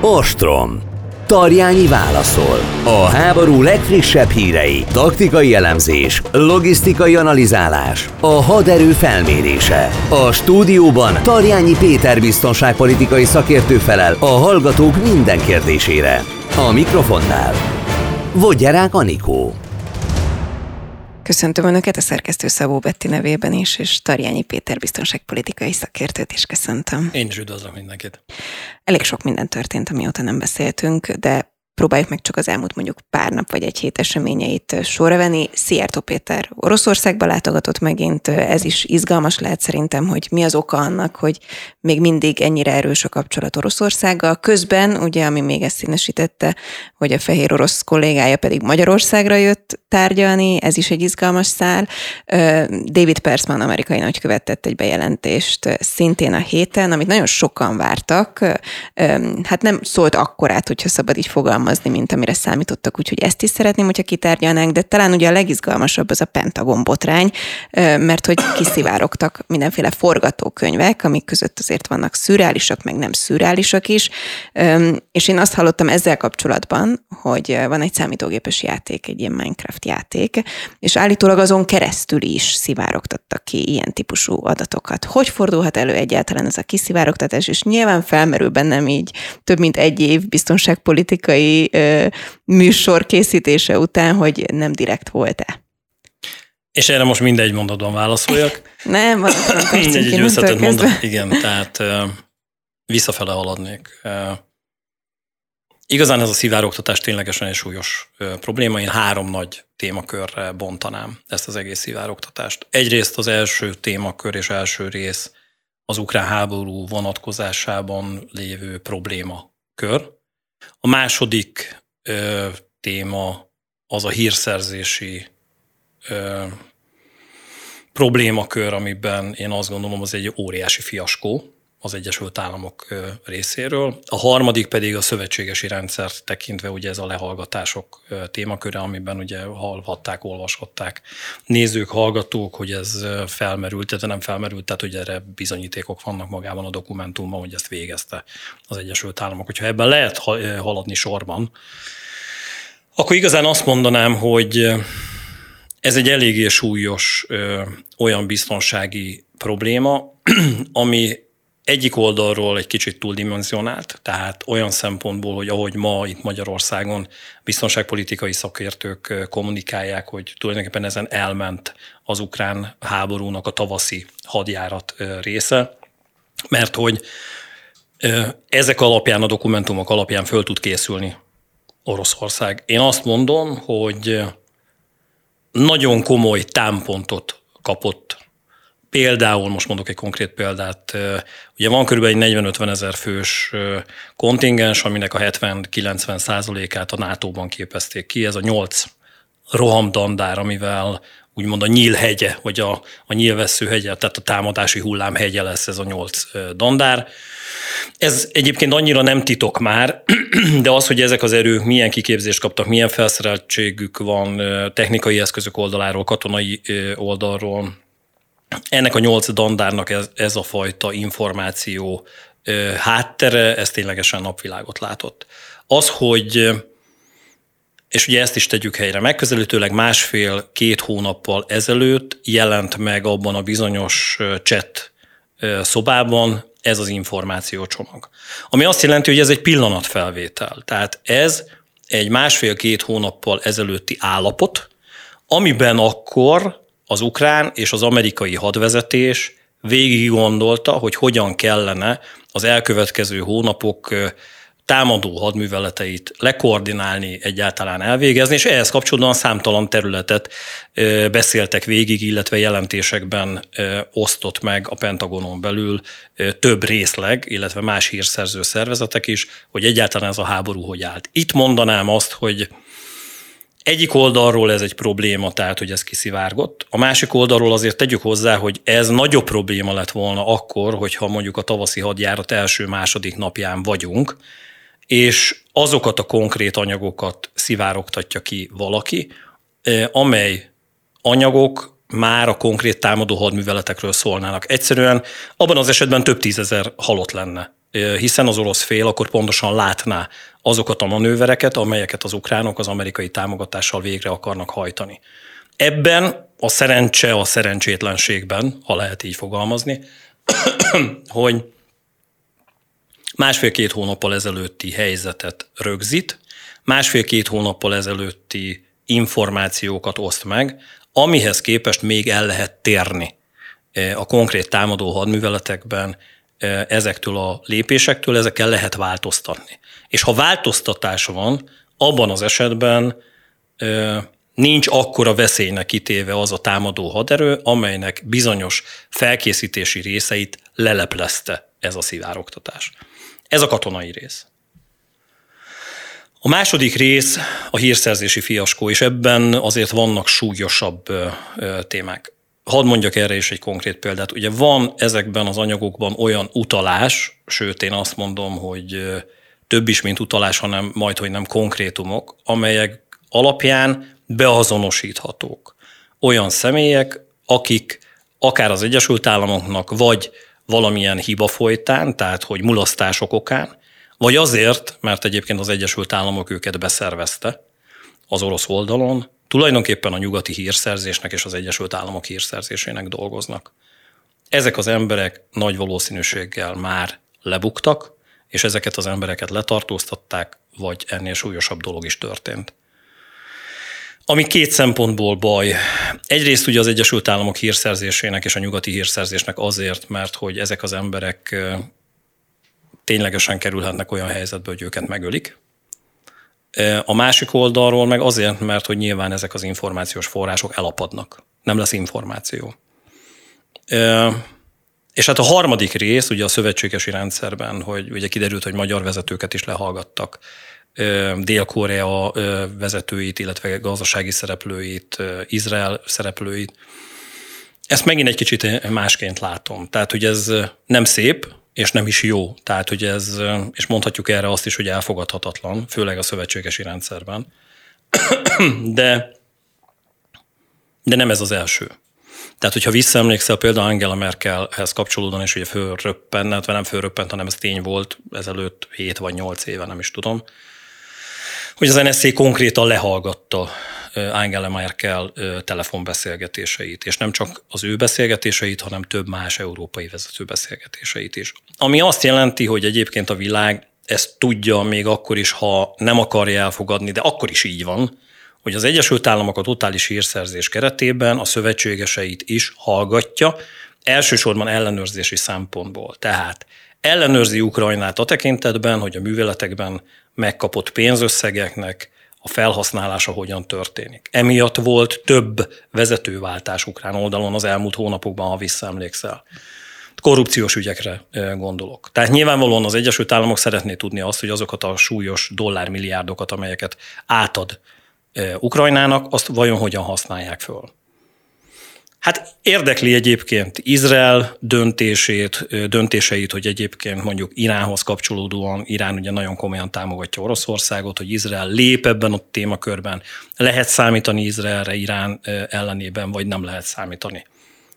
Ostrom. Tarjányi válaszol. A háború legfrissebb hírei, taktikai elemzés, logisztikai analizálás, a haderő felmérése. A stúdióban Tarjányi Péter biztonságpolitikai szakértő felel a hallgatók minden kérdésére. A mikrofonnál Vogyerák Anikó. Köszöntöm Önöket a szerkesztő Szabó Betti nevében is, és Tarjányi Péter biztonságpolitikai szakértőt is köszöntöm. Én is üdvözlök mindenkit. Elég sok minden történt, amióta nem beszéltünk, de próbáljuk meg csak az elmúlt mondjuk pár nap vagy egy hét eseményeit sorra venni. Szijjártó Péter Oroszországba látogatott megint, ez is izgalmas lehet szerintem, hogy mi az oka annak, hogy még mindig ennyire erős a kapcsolat Oroszországgal. Közben, ugye, ami még ezt színesítette, hogy a fehér orosz kollégája pedig Magyarországra jött tárgyalni, ez is egy izgalmas szál. David Persman, amerikai nagykövet tett egy bejelentést szintén a héten, amit nagyon sokan vártak. Hát nem szólt akkorát, hogyha szabad így fogalmazni, fogalmazni, mint amire számítottak, úgyhogy ezt is szeretném, hogyha kitárgyalnánk, de talán ugye a legizgalmasabb az a Pentagon botrány, mert hogy kiszivárogtak mindenféle forgatókönyvek, amik között azért vannak szürreálisak, meg nem szürreálisak is, és én azt hallottam ezzel kapcsolatban, hogy van egy számítógépes játék, egy ilyen Minecraft játék, és állítólag azon keresztül is szivárogtattak ki ilyen típusú adatokat. Hogy fordulhat elő egyáltalán ez a kiszivárogtatás, és nyilván felmerül bennem így több mint egy év biztonságpolitikai ö, műsor készítése után, hogy nem direkt volt-e. És erre most mindegy mondatban válaszoljak. nem, van, egy, egy összetett mondat. Igen, tehát visszafele haladnék. Igazán ez a szivárogtatás ténylegesen egy súlyos probléma. Én három nagy témakörre bontanám ezt az egész szivárogtatást. Egyrészt az első témakör és első rész az ukrán háború vonatkozásában lévő problémakör. A második ö, téma az a hírszerzési ö, problémakör, amiben én azt gondolom, az egy óriási fiaskó az Egyesült Államok részéről. A harmadik pedig a szövetségesi rendszert tekintve ugye ez a lehallgatások témaköre, amiben ugye hallhatták, olvashatták nézők, hallgatók, hogy ez felmerült, tehát nem felmerült, tehát hogy erre bizonyítékok vannak magában a dokumentumban, hogy ezt végezte az Egyesült Államok. Hogyha ebben lehet haladni sorban, akkor igazán azt mondanám, hogy ez egy eléggé súlyos ö, olyan biztonsági probléma, ami egyik oldalról egy kicsit túldimenzionált, tehát olyan szempontból, hogy ahogy ma itt Magyarországon biztonságpolitikai szakértők kommunikálják, hogy tulajdonképpen ezen elment az ukrán háborúnak a tavaszi hadjárat része, mert hogy ezek alapján, a dokumentumok alapján föl tud készülni Oroszország. Én azt mondom, hogy nagyon komoly támpontot kapott Például, most mondok egy konkrét példát, ugye van körülbelül egy 40-50 ezer fős kontingens, aminek a 70-90 százalékát a NATO-ban képezték ki, ez a 8 rohamdandár, amivel úgymond a nyílhegye, vagy a, a nyílveszőhegye, tehát a támadási hullám hegye lesz ez a nyolc dandár. Ez egyébként annyira nem titok már, de az, hogy ezek az erők milyen kiképzést kaptak, milyen felszereltségük van technikai eszközök oldaláról, katonai oldalról, ennek a nyolc dandárnak ez, ez a fajta információ háttere, ez ténylegesen napvilágot látott. Az, hogy és ugye ezt is tegyük helyre, megközelítőleg másfél-két hónappal ezelőtt jelent meg abban a bizonyos chat szobában ez az információcsomag. Ami azt jelenti, hogy ez egy pillanatfelvétel. Tehát ez egy másfél-két hónappal ezelőtti állapot, amiben akkor az ukrán és az amerikai hadvezetés végig gondolta, hogy hogyan kellene az elkövetkező hónapok támadó hadműveleteit lekoordinálni, egyáltalán elvégezni, és ehhez kapcsolódóan számtalan területet beszéltek végig, illetve jelentésekben osztott meg a Pentagonon belül több részleg, illetve más hírszerző szervezetek is, hogy egyáltalán ez a háború hogy állt. Itt mondanám azt, hogy egyik oldalról ez egy probléma, tehát hogy ez kiszivárgott. A másik oldalról azért tegyük hozzá, hogy ez nagyobb probléma lett volna akkor, hogyha mondjuk a tavaszi hadjárat első-második napján vagyunk, és azokat a konkrét anyagokat szivárogtatja ki valaki, amely anyagok már a konkrét támadó hadműveletekről szólnának. Egyszerűen abban az esetben több tízezer halott lenne hiszen az orosz fél akkor pontosan látná azokat a manővereket, amelyeket az ukránok az amerikai támogatással végre akarnak hajtani. Ebben a szerencse a szerencsétlenségben, ha lehet így fogalmazni, hogy másfél-két hónappal ezelőtti helyzetet rögzít, másfél-két hónappal ezelőtti információkat oszt meg, amihez képest még el lehet térni a konkrét támadó hadműveletekben ezektől a lépésektől, ezekkel lehet változtatni. És ha változtatás van, abban az esetben nincs akkora veszélynek kitéve az a támadó haderő, amelynek bizonyos felkészítési részeit leleplezte ez a szivároktatás. Ez a katonai rész. A második rész a hírszerzési fiaskó, és ebben azért vannak súlyosabb témák. Hadd mondjak erre is egy konkrét példát. Ugye van ezekben az anyagokban olyan utalás, sőt én azt mondom, hogy több is, mint utalás, hanem majd, hogy nem konkrétumok, amelyek alapján beazonosíthatók olyan személyek, akik akár az Egyesült Államoknak, vagy valamilyen hiba folytán, tehát hogy mulasztások okán, vagy azért, mert egyébként az Egyesült Államok őket beszervezte az orosz oldalon, tulajdonképpen a nyugati hírszerzésnek és az Egyesült Államok hírszerzésének dolgoznak. Ezek az emberek nagy valószínűséggel már lebuktak, és ezeket az embereket letartóztatták, vagy ennél súlyosabb dolog is történt. Ami két szempontból baj. Egyrészt ugye az Egyesült Államok hírszerzésének és a nyugati hírszerzésnek azért, mert hogy ezek az emberek ténylegesen kerülhetnek olyan helyzetbe, hogy őket megölik. A másik oldalról meg azért, mert hogy nyilván ezek az információs források elapadnak. Nem lesz információ. És hát a harmadik rész, ugye a szövetségesi rendszerben, hogy ugye kiderült, hogy magyar vezetőket is lehallgattak, Dél-Korea vezetőit, illetve gazdasági szereplőit, Izrael szereplőit. Ezt megint egy kicsit másként látom. Tehát, hogy ez nem szép, és nem is jó. Tehát, hogy ez, és mondhatjuk erre azt is, hogy elfogadhatatlan, főleg a szövetségesi rendszerben. De, de nem ez az első. Tehát, hogyha visszaemlékszel például Angela Merkelhez kapcsolódóan, és ugye fölröppent, vagy nem fölröppent, hanem ez tény volt ezelőtt 7 vagy 8 éve, nem is tudom, hogy az NSZ konkrétan lehallgatta Angela Merkel telefonbeszélgetéseit, és nem csak az ő beszélgetéseit, hanem több más európai vezető beszélgetéseit is. Ami azt jelenti, hogy egyébként a világ ezt tudja még akkor is, ha nem akarja elfogadni, de akkor is így van, hogy az Egyesült Államok a totális hírszerzés keretében a szövetségeseit is hallgatja, elsősorban ellenőrzési szempontból. Tehát ellenőrzi Ukrajnát a tekintetben, hogy a műveletekben megkapott pénzösszegeknek a felhasználása hogyan történik. Emiatt volt több vezetőváltás ukrán oldalon az elmúlt hónapokban, ha visszaemlékszel. Korrupciós ügyekre gondolok. Tehát nyilvánvalóan az Egyesült Államok szeretné tudni azt, hogy azokat a súlyos dollármilliárdokat, amelyeket átad Ukrajnának, azt vajon hogyan használják föl. Hát érdekli egyébként Izrael döntését, döntéseit, hogy egyébként mondjuk Iránhoz kapcsolódóan, Irán ugye nagyon komolyan támogatja Oroszországot, hogy Izrael lép ebben a témakörben. Lehet számítani Izraelre Irán ellenében, vagy nem lehet számítani.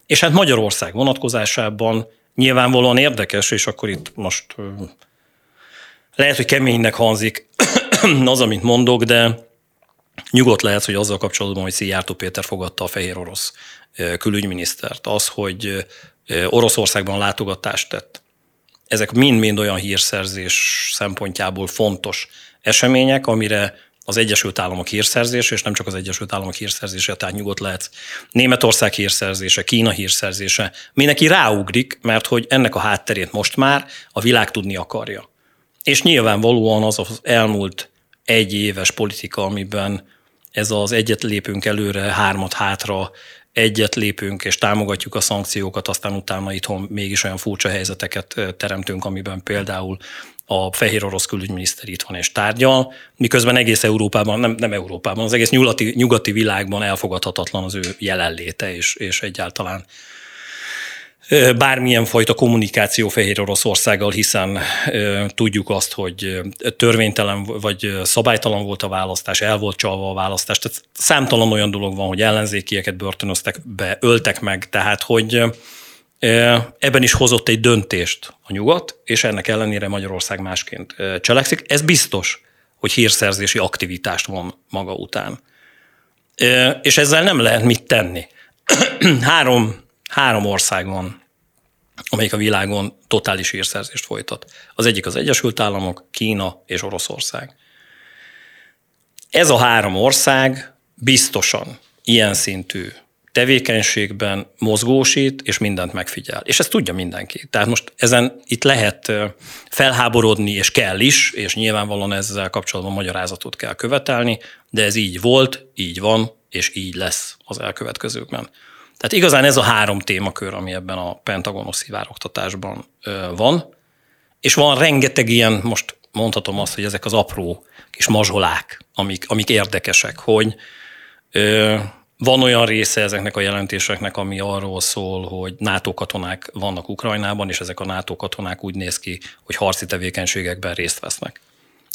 És hát Magyarország vonatkozásában nyilvánvalóan érdekes, és akkor itt most lehet, hogy keménynek hangzik az, amit mondok, de nyugodt lehet, hogy azzal kapcsolatban, hogy Szijjártó Péter fogadta a fehér orosz külügyminisztert, az, hogy Oroszországban látogatást tett. Ezek mind-mind olyan hírszerzés szempontjából fontos események, amire az Egyesült Államok hírszerzése, és nem csak az Egyesült Államok hírszerzése, tehát nyugodt lehet Németország hírszerzése, Kína hírszerzése, mindenki ráugrik, mert hogy ennek a hátterét most már a világ tudni akarja. És nyilvánvalóan az az elmúlt egy éves politika, amiben ez az egyet lépünk előre, hármat hátra egyet lépünk és támogatjuk a szankciókat, aztán utána itthon mégis olyan furcsa helyzeteket teremtünk, amiben például a fehér orosz külügyminiszter itt van és tárgyal, miközben egész Európában, nem, nem Európában, az egész nyugati, nyugati világban elfogadhatatlan az ő jelenléte, és, és egyáltalán bármilyen fajta kommunikáció Fehér Oroszországgal, hiszen tudjuk azt, hogy törvénytelen vagy szabálytalan volt a választás, el volt csalva a választás. Tehát számtalan olyan dolog van, hogy ellenzékieket börtönöztek be, öltek meg, tehát hogy Ebben is hozott egy döntést a nyugat, és ennek ellenére Magyarország másként cselekszik. Ez biztos, hogy hírszerzési aktivitást van maga után. És ezzel nem lehet mit tenni. három, három ország van, amelyik a világon totális hírszerzést folytat. Az egyik az Egyesült Államok, Kína és Oroszország. Ez a három ország biztosan ilyen szintű tevékenységben mozgósít, és mindent megfigyel. És ezt tudja mindenki. Tehát most ezen itt lehet felháborodni, és kell is, és nyilvánvalóan ezzel kapcsolatban magyarázatot kell követelni, de ez így volt, így van, és így lesz az elkövetkezőkben. Tehát igazán ez a három témakör, ami ebben a pentagonos szivároktatásban van, és van rengeteg ilyen, most mondhatom azt, hogy ezek az apró kis mazsolák, amik, amik érdekesek, hogy van olyan része ezeknek a jelentéseknek, ami arról szól, hogy NATO katonák vannak Ukrajnában, és ezek a NATO katonák úgy néz ki, hogy harci tevékenységekben részt vesznek.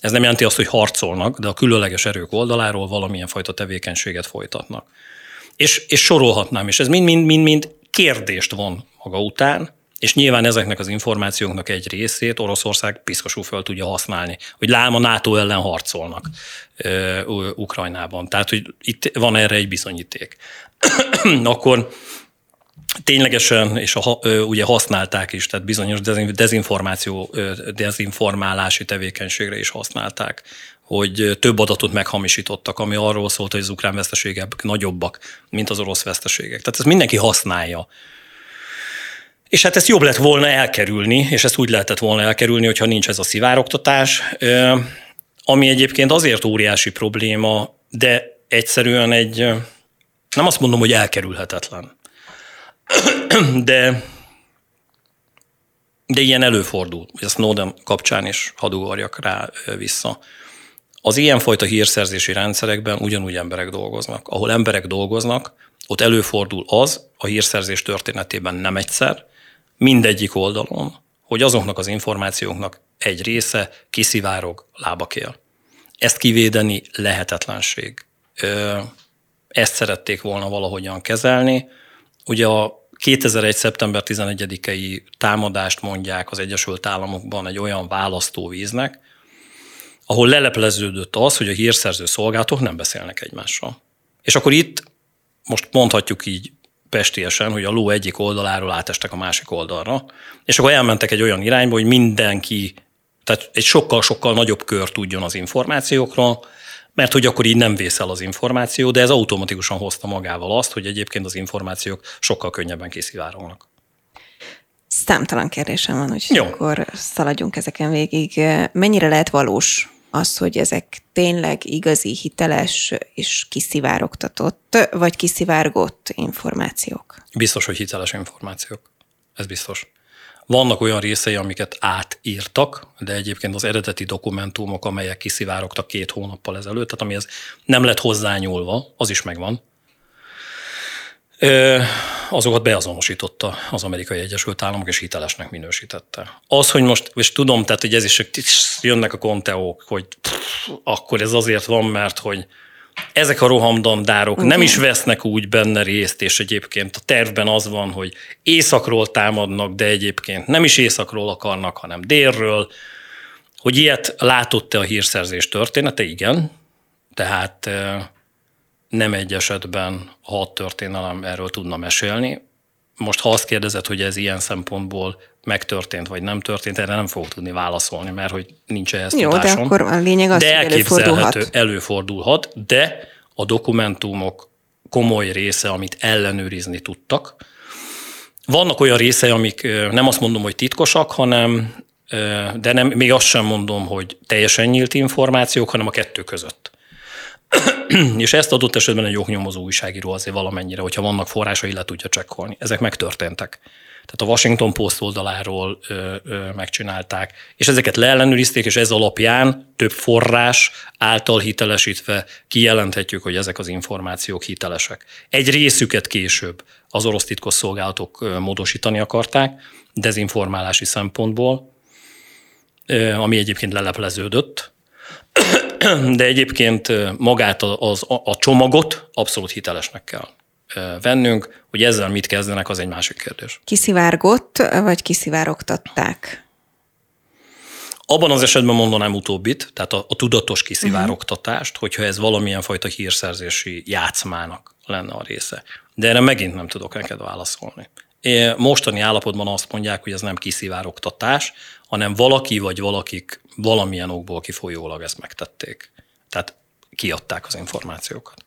Ez nem jelenti azt, hogy harcolnak, de a különleges erők oldaláról valamilyen fajta tevékenységet folytatnak. És, és sorolhatnám, és ez mind-mind-mind kérdést von maga után, és nyilván ezeknek az információknak egy részét Oroszország piszkosul föl tudja használni, hogy lám a NATO ellen harcolnak ö, Ukrajnában. Tehát, hogy itt van erre egy bizonyíték. Akkor ténylegesen, és a, ugye használták is, tehát bizonyos dezinformáció, dezinformálási tevékenységre is használták, hogy több adatot meghamisítottak, ami arról szólt, hogy az ukrán veszteségek nagyobbak, mint az orosz veszteségek. Tehát ezt mindenki használja és hát ezt jobb lett volna elkerülni, és ezt úgy lehetett volna elkerülni, hogyha nincs ez a szivároktatás, ami egyébként azért óriási probléma, de egyszerűen egy, nem azt mondom, hogy elkerülhetetlen, de, de ilyen előfordul. A Snowden kapcsán is hadugorjak rá vissza. Az ilyenfajta hírszerzési rendszerekben ugyanúgy emberek dolgoznak. Ahol emberek dolgoznak, ott előfordul az, a hírszerzés történetében nem egyszer, mindegyik oldalon, hogy azoknak az információknak egy része kiszivárog, lábakél. Ezt kivédeni lehetetlenség. Ezt szerették volna valahogyan kezelni. Ugye a 2001. szeptember 11-i támadást mondják az Egyesült Államokban egy olyan választóvíznek, ahol lelepleződött az, hogy a hírszerző szolgálatok nem beszélnek egymással. És akkor itt most mondhatjuk így pestiesen, hogy a ló egyik oldaláról átestek a másik oldalra, és akkor elmentek egy olyan irányba, hogy mindenki, tehát egy sokkal-sokkal nagyobb kör tudjon az információkról, mert hogy akkor így nem vészel az információ, de ez automatikusan hozta magával azt, hogy egyébként az információk sokkal könnyebben kiszivárognak. Számtalan kérdésem van, hogy Jó. akkor szaladjunk ezeken végig. Mennyire lehet valós az, hogy ezek tényleg igazi, hiteles és kiszivárogtatott, vagy kiszivárgott információk? Biztos, hogy hiteles információk. Ez biztos. Vannak olyan részei, amiket átírtak, de egyébként az eredeti dokumentumok, amelyek kiszivárogtak két hónappal ezelőtt, tehát ami ez nem lett hozzányúlva, az is megvan azokat beazonosította az amerikai Egyesült Államok, és hitelesnek minősítette. Az, hogy most, és tudom, tehát hogy ez is jönnek a konteók, hogy pff, akkor ez azért van, mert hogy ezek a rohamdandárok okay. nem is vesznek úgy benne részt, és egyébként a tervben az van, hogy északról támadnak, de egyébként nem is északról akarnak, hanem délről. Hogy ilyet látott-e a hírszerzés története? Igen. Tehát nem egy esetben hat történelem erről tudna mesélni. Most ha azt kérdezed, hogy ez ilyen szempontból megtörtént, vagy nem történt, erre nem fogok tudni válaszolni, mert hogy nincs ehhez Jó, tudásom. de akkor a lényeg az, de hogy előfordulhat. előfordulhat, de a dokumentumok komoly része, amit ellenőrizni tudtak. Vannak olyan részei, amik nem azt mondom, hogy titkosak, hanem, de nem, még azt sem mondom, hogy teljesen nyílt információk, hanem a kettő között. és ezt adott esetben egy oknyomozó újságíró azért valamennyire, hogyha vannak forrásai, le tudja csekkolni. Ezek megtörténtek. Tehát a Washington Post oldaláról ö, ö, megcsinálták, és ezeket leellenőrizték, és ez alapján több forrás által hitelesítve kijelenthetjük, hogy ezek az információk hitelesek. Egy részüket később az orosz titkosszolgálatok módosítani akarták, dezinformálási szempontból, ami egyébként lelepleződött, de egyébként magát az, a, a csomagot abszolút hitelesnek kell vennünk, hogy ezzel mit kezdenek, az egy másik kérdés. Kiszivárgott, vagy kiszivárogtatták? Abban az esetben mondanám utóbbit, tehát a, a tudatos kiszivárogtatást, uh-huh. hogyha ez valamilyen fajta hírszerzési játszmának lenne a része. De erre megint nem tudok neked válaszolni. Mostani állapotban azt mondják, hogy ez nem kiszivárogtatás, hanem valaki vagy valakik valamilyen okból kifolyólag ezt megtették. Tehát kiadták az információkat.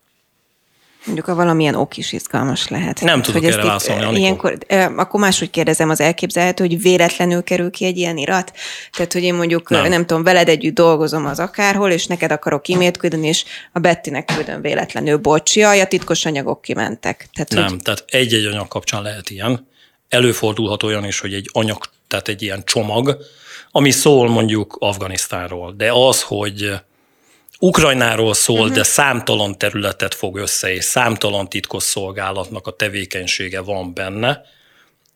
Mondjuk a valamilyen ok is izgalmas lehet. Nem tudok erre válaszolni, ilyenkor, Akkor máshogy kérdezem, az elképzelhető, hogy véletlenül kerül ki egy ilyen irat? Tehát, hogy én mondjuk, nem, nem tudom, veled együtt dolgozom az akárhol, és neked akarok e-mailt küldeni, és a Bettinek küldöm véletlenül, bocsi, a titkos anyagok kimentek. Tehát, nem, hogy... tehát egy-egy anyag kapcsán lehet ilyen. Előfordulhat olyan is, hogy egy anyag, tehát egy ilyen csomag, ami szól mondjuk Afganisztánról, de az, hogy Ukrajnáról szól, uh-huh. de számtalan területet fog össze, és számtalan titkosszolgálatnak a tevékenysége van benne.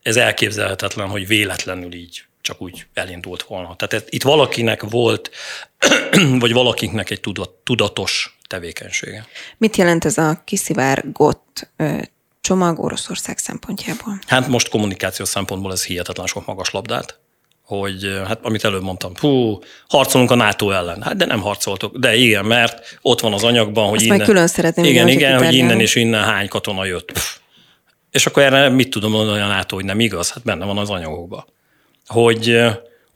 Ez elképzelhetetlen, hogy véletlenül így csak úgy elindult volna. Tehát ez, itt valakinek volt, vagy valakiknek egy tudatos tevékenysége. Mit jelent ez a kiszivárgott csomag Oroszország szempontjából? Hát most kommunikációs szempontból ez hihetetlen sok magas labdát hogy hát amit előbb mondtam, hú, harcolunk a NATO ellen. Hát de nem harcoltok. De igen, mert ott van az anyagban, hogy Azt innen... külön szeretném. Igen, igen, hogy innen és innen hány katona jött. Pff. És akkor erre mit tudom mondani a NATO, hogy nem igaz? Hát benne van az anyagokban. Hogy,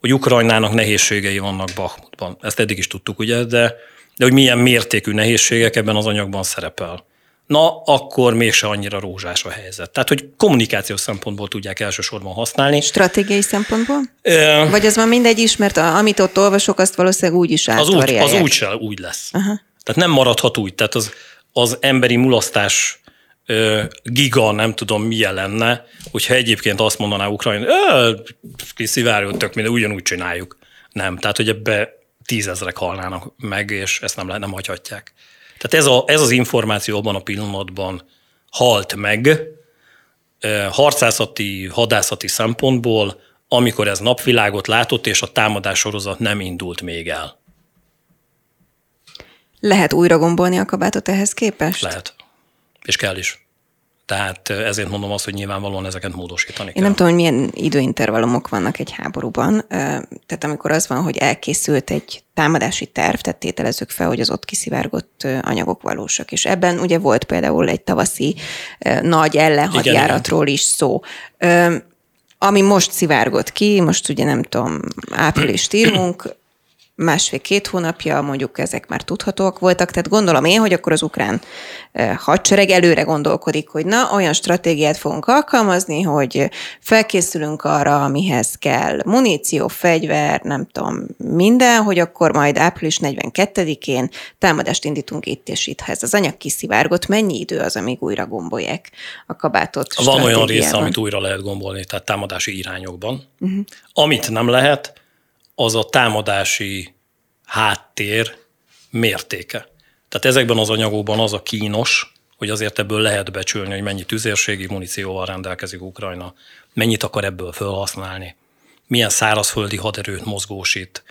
hogy Ukrajnának nehézségei vannak Bakhmutban. Ezt eddig is tudtuk, ugye, de, de hogy milyen mértékű nehézségek ebben az anyagban szerepel na akkor mégse annyira rózsás a helyzet. Tehát, hogy kommunikációs szempontból tudják elsősorban használni. Stratégiai szempontból? Ö... Vagy az van mindegy is, mert a, amit ott olvasok, azt valószínűleg úgy is Az úgy, az úgy, se, úgy lesz. Aha. Tehát nem maradhat úgy. Tehát az, az emberi mulasztás ö, giga, nem tudom milyen lenne, hogyha egyébként azt mondaná Ukrajna, kiszivárjon, tök minden, ugyanúgy csináljuk. Nem, tehát hogy ebbe tízezrek halnának meg, és ezt nem, nem hagyhatják. Tehát ez, a, ez az információ abban a pillanatban halt meg, harcászati, hadászati szempontból, amikor ez napvilágot látott, és a támadás sorozat nem indult még el. Lehet újra gombolni a kabátot ehhez képest? Lehet. És kell is. Tehát ezért mondom azt, hogy nyilvánvalóan ezeket módosítani Én kell. nem tudom, hogy milyen időintervallumok vannak egy háborúban. Tehát amikor az van, hogy elkészült egy támadási terv, tehát tételezzük fel, hogy az ott kiszivárgott anyagok valósak. És ebben ugye volt például egy tavaszi nagy ellenhadjáratról is szó. Ami most szivárgott ki, most ugye nem tudom, április írunk, másfél-két hónapja, mondjuk ezek már tudhatóak voltak, tehát gondolom én, hogy akkor az ukrán hadsereg előre gondolkodik, hogy na, olyan stratégiát fogunk alkalmazni, hogy felkészülünk arra, amihez kell muníció, fegyver, nem tudom, minden, hogy akkor majd április 42-én támadást indítunk itt és itt. Ha ez az anyag kiszivárgott, mennyi idő az, amíg újra gombolják a kabátot? Van olyan része, amit újra lehet gombolni, tehát támadási irányokban. Uh-huh. Amit nem lehet, az a támadási háttér mértéke. Tehát ezekben az anyagokban az a kínos, hogy azért ebből lehet becsülni, hogy mennyi tüzérségi munícióval rendelkezik Ukrajna, mennyit akar ebből felhasználni, milyen szárazföldi haderőt mozgósít.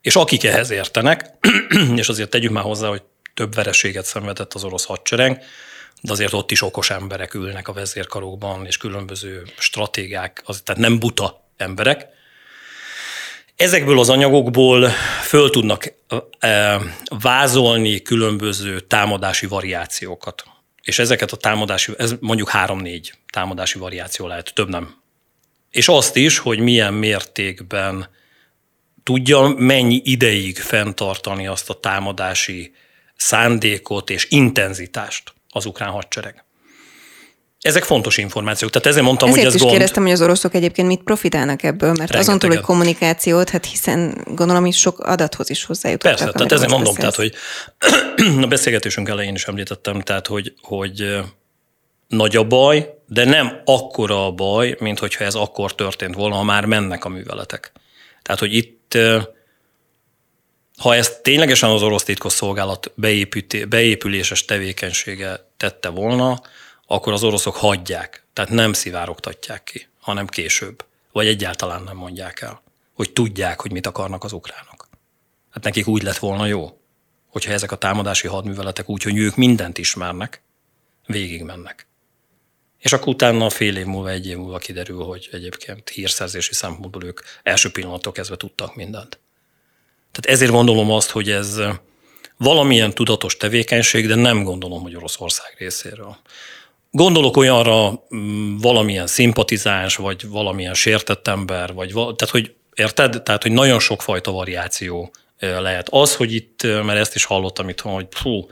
És akik ehhez értenek, és azért tegyük már hozzá, hogy több vereséget szenvedett az orosz hadsereg, de azért ott is okos emberek ülnek a vezérkarokban, és különböző stratégiák, az, tehát nem buta emberek, Ezekből az anyagokból föl tudnak vázolni különböző támadási variációkat. És ezeket a támadási, ez mondjuk három-négy támadási variáció lehet, több nem. És azt is, hogy milyen mértékben tudja mennyi ideig fenntartani azt a támadási szándékot és intenzitást az ukrán hadsereg. Ezek fontos információk, tehát ezért mondtam, ezért hogy ez is gond. kérdeztem, hogy az oroszok egyébként mit profitálnak ebből, mert Rengeteget. azon túl, hogy kommunikációt, hát hiszen gondolom is sok adathoz is hozzájutottak. Persze, tehát ezért mondom, tehát, hogy a beszélgetésünk elején is említettem, tehát, hogy, hogy nagy a baj, de nem akkora a baj, mint hogyha ez akkor történt volna, ha már mennek a műveletek. Tehát, hogy itt ha ezt ténylegesen az orosz titkosszolgálat beépüléses tevékenysége tette volna, akkor az oroszok hagyják, tehát nem szivárogtatják ki, hanem később, vagy egyáltalán nem mondják el, hogy tudják, hogy mit akarnak az ukránok. Hát nekik úgy lett volna jó, hogyha ezek a támadási hadműveletek úgy, hogy ők mindent ismernek, végig mennek. És akkor utána fél év múlva, egy év múlva kiderül, hogy egyébként hírszerzési szempontból ők első pillanattól kezdve tudtak mindent. Tehát ezért gondolom azt, hogy ez valamilyen tudatos tevékenység, de nem gondolom, hogy Oroszország részéről. Gondolok olyanra mm, valamilyen szimpatizáns, vagy valamilyen sértett ember, vagy tehát, hogy érted? Tehát, hogy nagyon sokfajta variáció lehet. Az, hogy itt, mert ezt is hallottam itt, hogy fú,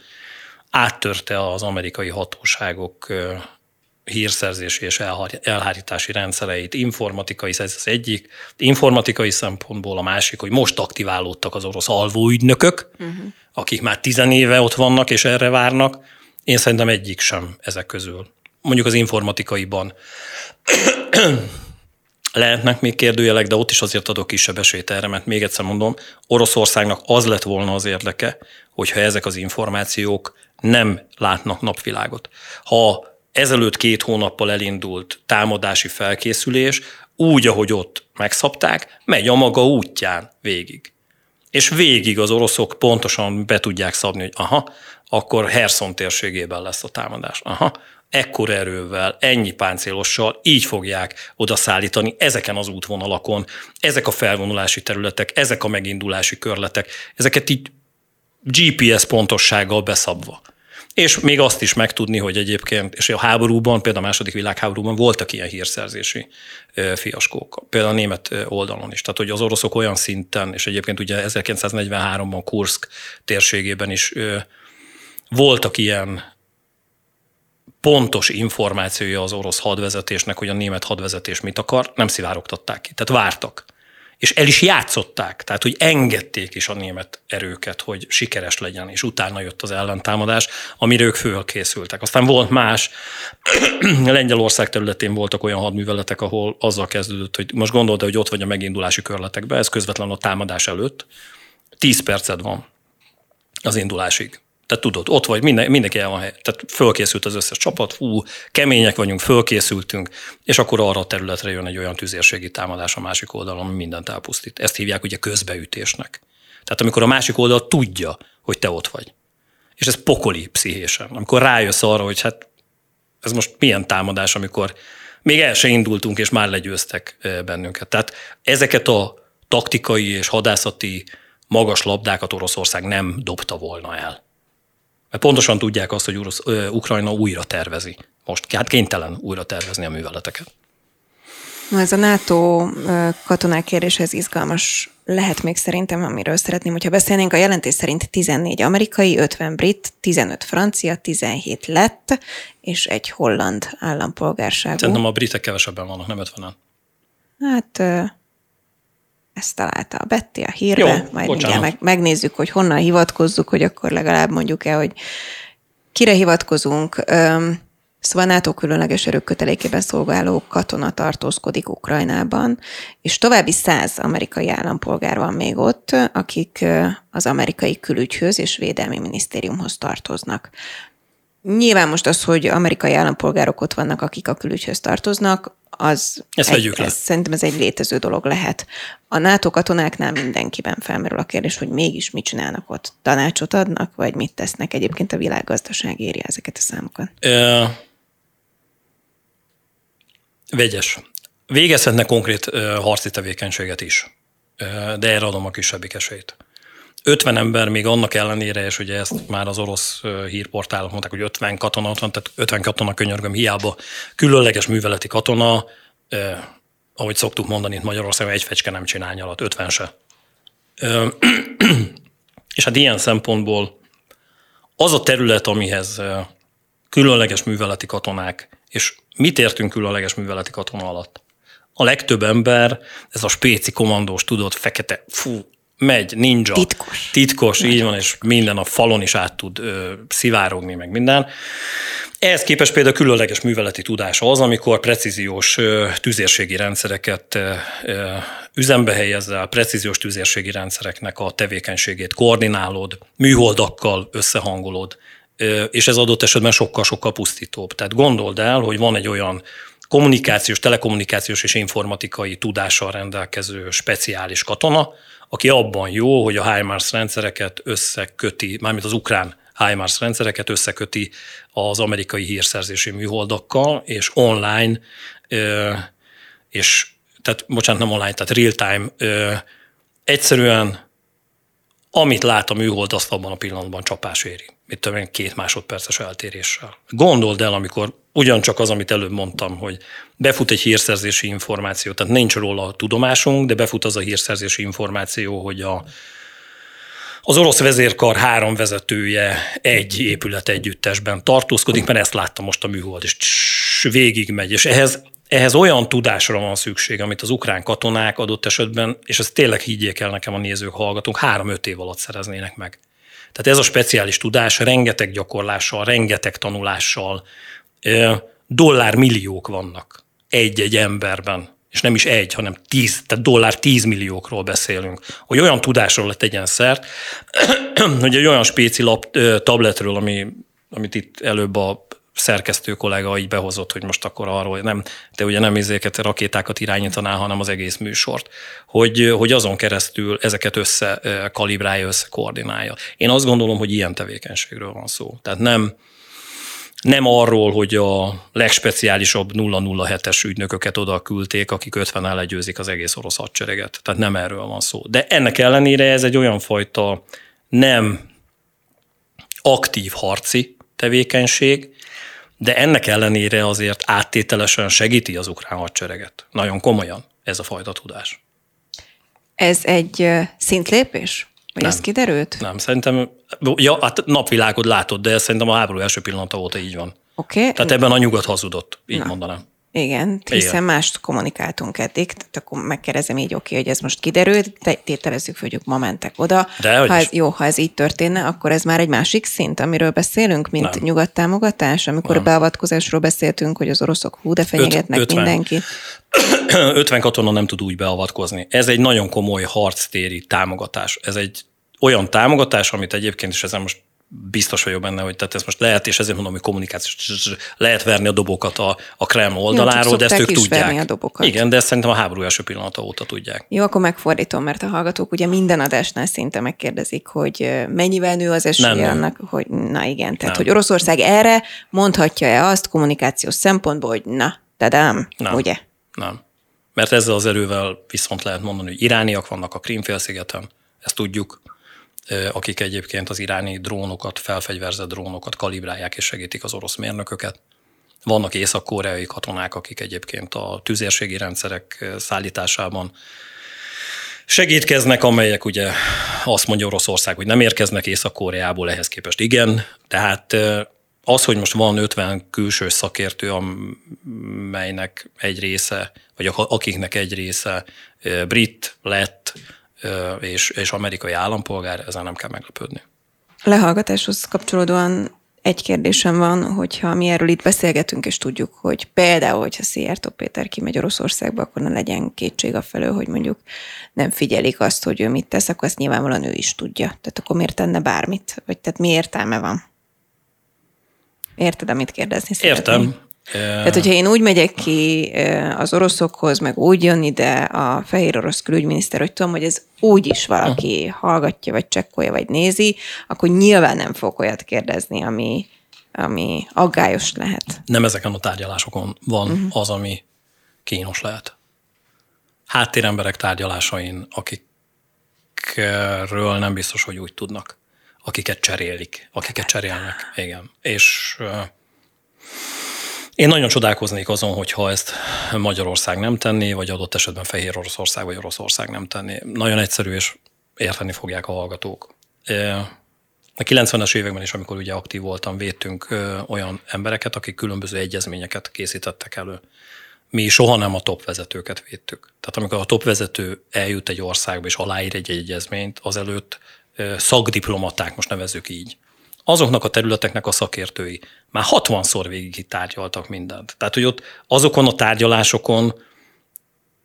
áttörte az amerikai hatóságok hírszerzési és elhárítási rendszereit, informatikai, ez az egyik, informatikai szempontból a másik, hogy most aktiválódtak az orosz alvóügynökök, uh-huh. akik már tizenéve ott vannak és erre várnak. Én szerintem egyik sem ezek közül. Mondjuk az informatikaiban lehetnek még kérdőjelek, de ott is azért adok kisebb esélyt erre, mert még egyszer mondom, Oroszországnak az lett volna az érdeke, hogyha ezek az információk nem látnak napvilágot. Ha ezelőtt két hónappal elindult támadási felkészülés, úgy, ahogy ott megszabták, megy a maga útján végig. És végig az oroszok pontosan be tudják szabni, hogy aha, akkor Herson térségében lesz a támadás. Aha, ekkor erővel, ennyi páncélossal így fogják odaszállítani ezeken az útvonalakon, ezek a felvonulási területek, ezek a megindulási körletek, ezeket így GPS pontossággal beszabva. És még azt is megtudni, hogy egyébként, és a háborúban, például a második világháborúban voltak ilyen hírszerzési fiaskók, például a német oldalon is. Tehát, hogy az oroszok olyan szinten, és egyébként ugye 1943-ban Kursk térségében is voltak ilyen pontos információja az orosz hadvezetésnek, hogy a német hadvezetés mit akar, nem szivárogtatták ki. Tehát vártak és el is játszották, tehát hogy engedték is a német erőket, hogy sikeres legyen, és utána jött az ellentámadás, amire ők fölkészültek. Aztán volt más, Lengyelország területén voltak olyan hadműveletek, ahol azzal kezdődött, hogy most gondolta, hogy ott vagy a megindulási körletekbe, ez közvetlen a támadás előtt, 10 perced van az indulásig. Tehát tudod, ott vagy, minden, mindenki el van hely. Tehát fölkészült az összes csapat, fú, kemények vagyunk, fölkészültünk, és akkor arra a területre jön egy olyan tüzérségi támadás a másik oldalon, ami mindent elpusztít. Ezt hívják ugye közbeütésnek. Tehát amikor a másik oldal tudja, hogy te ott vagy. És ez pokoli pszichésen. Amikor rájössz arra, hogy hát ez most milyen támadás, amikor még el se indultunk, és már legyőztek bennünket. Tehát ezeket a taktikai és hadászati magas labdákat Oroszország nem dobta volna el. Mert pontosan tudják azt, hogy Orosz, Ukrajna újra tervezi. Most hát kénytelen újra tervezni a műveleteket. Ez a NATO katonák kérdéshez izgalmas lehet még szerintem, amiről szeretném, hogyha beszélnénk. A jelentés szerint 14 amerikai, 50 brit, 15 francia, 17 lett, és egy holland állampolgárságú. Szerintem a britek kevesebben vannak, nem 50-en. Hát ezt találta a Betty a hírbe, Jó, majd mindjárt meg, megnézzük, hogy honnan hivatkozzuk, hogy akkor legalább mondjuk el, hogy kire hivatkozunk. Szóval NATO különleges erők kötelékében szolgáló katona tartózkodik Ukrajnában, és további száz amerikai állampolgár van még ott, akik az amerikai külügyhöz és védelmi minisztériumhoz tartoznak. Nyilván most az, hogy amerikai állampolgárok ott vannak, akik a külügyhöz tartoznak, az Ezt egy, ez, szerintem ez egy létező dolog lehet. A NATO katonáknál mindenkiben felmerül a kérdés, hogy mégis mit csinálnak ott. Tanácsot adnak, vagy mit tesznek? Egyébként a világgazdaság írja ezeket a számokat. Ö, vegyes. Végezhetne konkrét ö, harci tevékenységet is, ö, de erre adom a kisebbik esélyt. 50 ember még annak ellenére, és ugye ezt már az orosz hírportálok mondták, hogy 50 katona ott van, tehát 50 katona könyörgöm, hiába különleges műveleti katona, eh, ahogy szoktuk mondani itt Magyarországon, egy fecske nem csinál nyalat, 50 se. És hát ilyen szempontból az a terület, amihez különleges műveleti katonák, és mit értünk különleges műveleti katona alatt? A legtöbb ember, ez a spéci kommandós, tudod, fekete, fú, megy, ninja. Titkos. Titkos, így van, és minden a falon is át tud ö, szivárogni, meg minden. Ehhez képest például különleges műveleti tudása az, amikor precíziós ö, tüzérségi rendszereket ö, ö, üzembe helyezzel, precíziós tüzérségi rendszereknek a tevékenységét koordinálod, műholdakkal összehangolod, ö, és ez adott esetben sokkal-sokkal pusztítóbb. Tehát gondold el, hogy van egy olyan kommunikációs, telekommunikációs és informatikai tudással rendelkező speciális katona, aki abban jó, hogy a HIMARS rendszereket összeköti, mármint az ukrán HIMARS rendszereket összeköti az amerikai hírszerzési műholdakkal, és online, és tehát, bocsánat, nem online, tehát real-time, egyszerűen amit lát a műhold, azt abban a pillanatban csapás éri. Mit tudom én, két másodperces eltéréssel. Gondold el, amikor ugyancsak az, amit előbb mondtam, hogy befut egy hírszerzési információ, tehát nincs róla a tudomásunk, de befut az a hírszerzési információ, hogy a, az orosz vezérkar három vezetője egy épület együttesben tartózkodik, mert ezt látta most a műhold, és végigmegy. És ehhez ehhez olyan tudásra van szükség, amit az ukrán katonák adott esetben, és ezt tényleg higgyék el nekem a nézők, hallgatók, három-öt év alatt szereznének meg. Tehát ez a speciális tudás rengeteg gyakorlással, rengeteg tanulással, dollármilliók vannak egy-egy emberben, és nem is egy, hanem tíz, tehát dollár tízmilliókról beszélünk, hogy olyan tudásról tegyen szert, hogy egy olyan spéci lap, tabletről, ami, amit itt előbb a szerkesztő kollega így behozott, hogy most akkor arról nem, te ugye nem izéket, rakétákat irányítanál, hanem az egész műsort, hogy, hogy azon keresztül ezeket össze kalibrálja, össze koordinálja. Én azt gondolom, hogy ilyen tevékenységről van szó. Tehát nem, nem arról, hogy a legspeciálisabb 007-es ügynököket oda küldték, akik 50 legyőzik az egész orosz hadsereget. Tehát nem erről van szó. De ennek ellenére ez egy olyan fajta nem aktív harci tevékenység, de ennek ellenére azért áttételesen segíti az ukrán hadsereget. Nagyon komolyan ez a fajta tudás. Ez egy szintlépés? Vagy nem, ez kiderült? Nem, szerintem, ja, hát napvilágot látod, de szerintem a háború első pillanata óta így van. Oké. Okay. Tehát ebben a nyugat hazudott, így Na. mondanám. Igen, hiszen Igen. mást kommunikáltunk eddig, tehát akkor megkérdezem így, oké, hogy ez most kiderült, tételezzük, hogy ők ma mentek oda. De, ha ez, jó, ha ez így történne, akkor ez már egy másik szint, amiről beszélünk, mint nem. nyugat támogatás, amikor nem. beavatkozásról beszéltünk, hogy az oroszok hú, de fenyegetnek Öt, 50. mindenkit. 50 katona nem tud úgy beavatkozni. Ez egy nagyon komoly harctéri támogatás. Ez egy olyan támogatás, amit egyébként, és ezen most biztos vagyok benne, hogy tehát ez most lehet, és ezért mondom, hogy kommunikációs, lehet verni a dobokat a, a Kreml oldaláról, Jó, de ezt ők tudják. A dobokat. Igen, de ezt szerintem a háború első pillanata óta tudják. Jó, akkor megfordítom, mert a hallgatók ugye minden adásnál szinte megkérdezik, hogy mennyivel nő az esélye Nem annak, hogy na igen, tehát Nem. hogy Oroszország erre mondhatja-e azt kommunikációs szempontból, hogy na, tadám, Nem. ugye? Nem. Mert ezzel az erővel viszont lehet mondani, hogy irániak vannak a Krímfélszigeten, ezt tudjuk, akik egyébként az iráni drónokat, felfegyverzett drónokat kalibrálják és segítik az orosz mérnököket. Vannak észak-koreai katonák, akik egyébként a tüzérségi rendszerek szállításában segítkeznek, amelyek ugye azt mondja Oroszország, hogy nem érkeznek Észak-Koreából, ehhez képest igen. Tehát az, hogy most van 50 külső szakértő, amelynek egy része, vagy akiknek egy része brit, lett, és, és amerikai állampolgár, ezen nem kell meglepődni. Lehallgatáshoz kapcsolódóan egy kérdésem van, hogyha mi erről itt beszélgetünk, és tudjuk, hogy például, hogyha Szijjártó Péter kimegy Oroszországba, akkor ne legyen kétség a felől, hogy mondjuk nem figyelik azt, hogy ő mit tesz, akkor azt nyilvánvalóan ő is tudja. Tehát akkor miért tenne bármit? Vagy tehát mi értelme van? Érted, amit kérdezni szeretném? Értem. Tehát, hogyha én úgy megyek ki az oroszokhoz, meg úgy jön ide a fehér orosz külügyminiszter, hogy tudom, hogy ez úgy is valaki hallgatja, vagy csekkolja, vagy nézi, akkor nyilván nem fog olyat kérdezni, ami, ami aggályos lehet. Nem ezeken a tárgyalásokon van uh-huh. az, ami kínos lehet. Háttéremberek tárgyalásain, akikről nem biztos, hogy úgy tudnak, akiket cserélik, akiket cserélnek. Igen. És én nagyon csodálkoznék azon, hogyha ezt Magyarország nem tenné, vagy adott esetben Fehér Oroszország vagy Oroszország nem tenné. Nagyon egyszerű, és érteni fogják a hallgatók. A 90-es években is, amikor ugye aktív voltam, védtünk olyan embereket, akik különböző egyezményeket készítettek elő. Mi soha nem a top vezetőket védtük. Tehát amikor a top vezető eljut egy országba és aláír egy egyezményt, azelőtt szakdiplomaták, most nevezzük így, azoknak a területeknek a szakértői már 60-szor végig tárgyaltak mindent. Tehát, hogy ott azokon a tárgyalásokon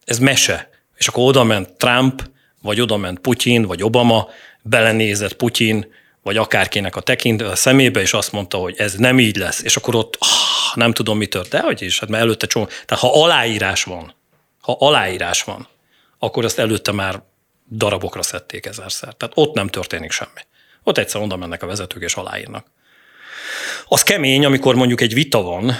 ez mese. És akkor oda ment Trump, vagy oda ment Putyin, vagy Obama, belenézett Putyin, vagy akárkinek a tekint a szemébe, és azt mondta, hogy ez nem így lesz. És akkor ott ah, nem tudom, mi tört. De hogy is, hát mert előtte csomó. Tehát ha aláírás van, ha aláírás van, akkor ezt előtte már darabokra szedték ezerszer. Tehát ott nem történik semmi. Ott egyszer oda mennek a vezetők és aláírnak. Az kemény, amikor mondjuk egy vita van,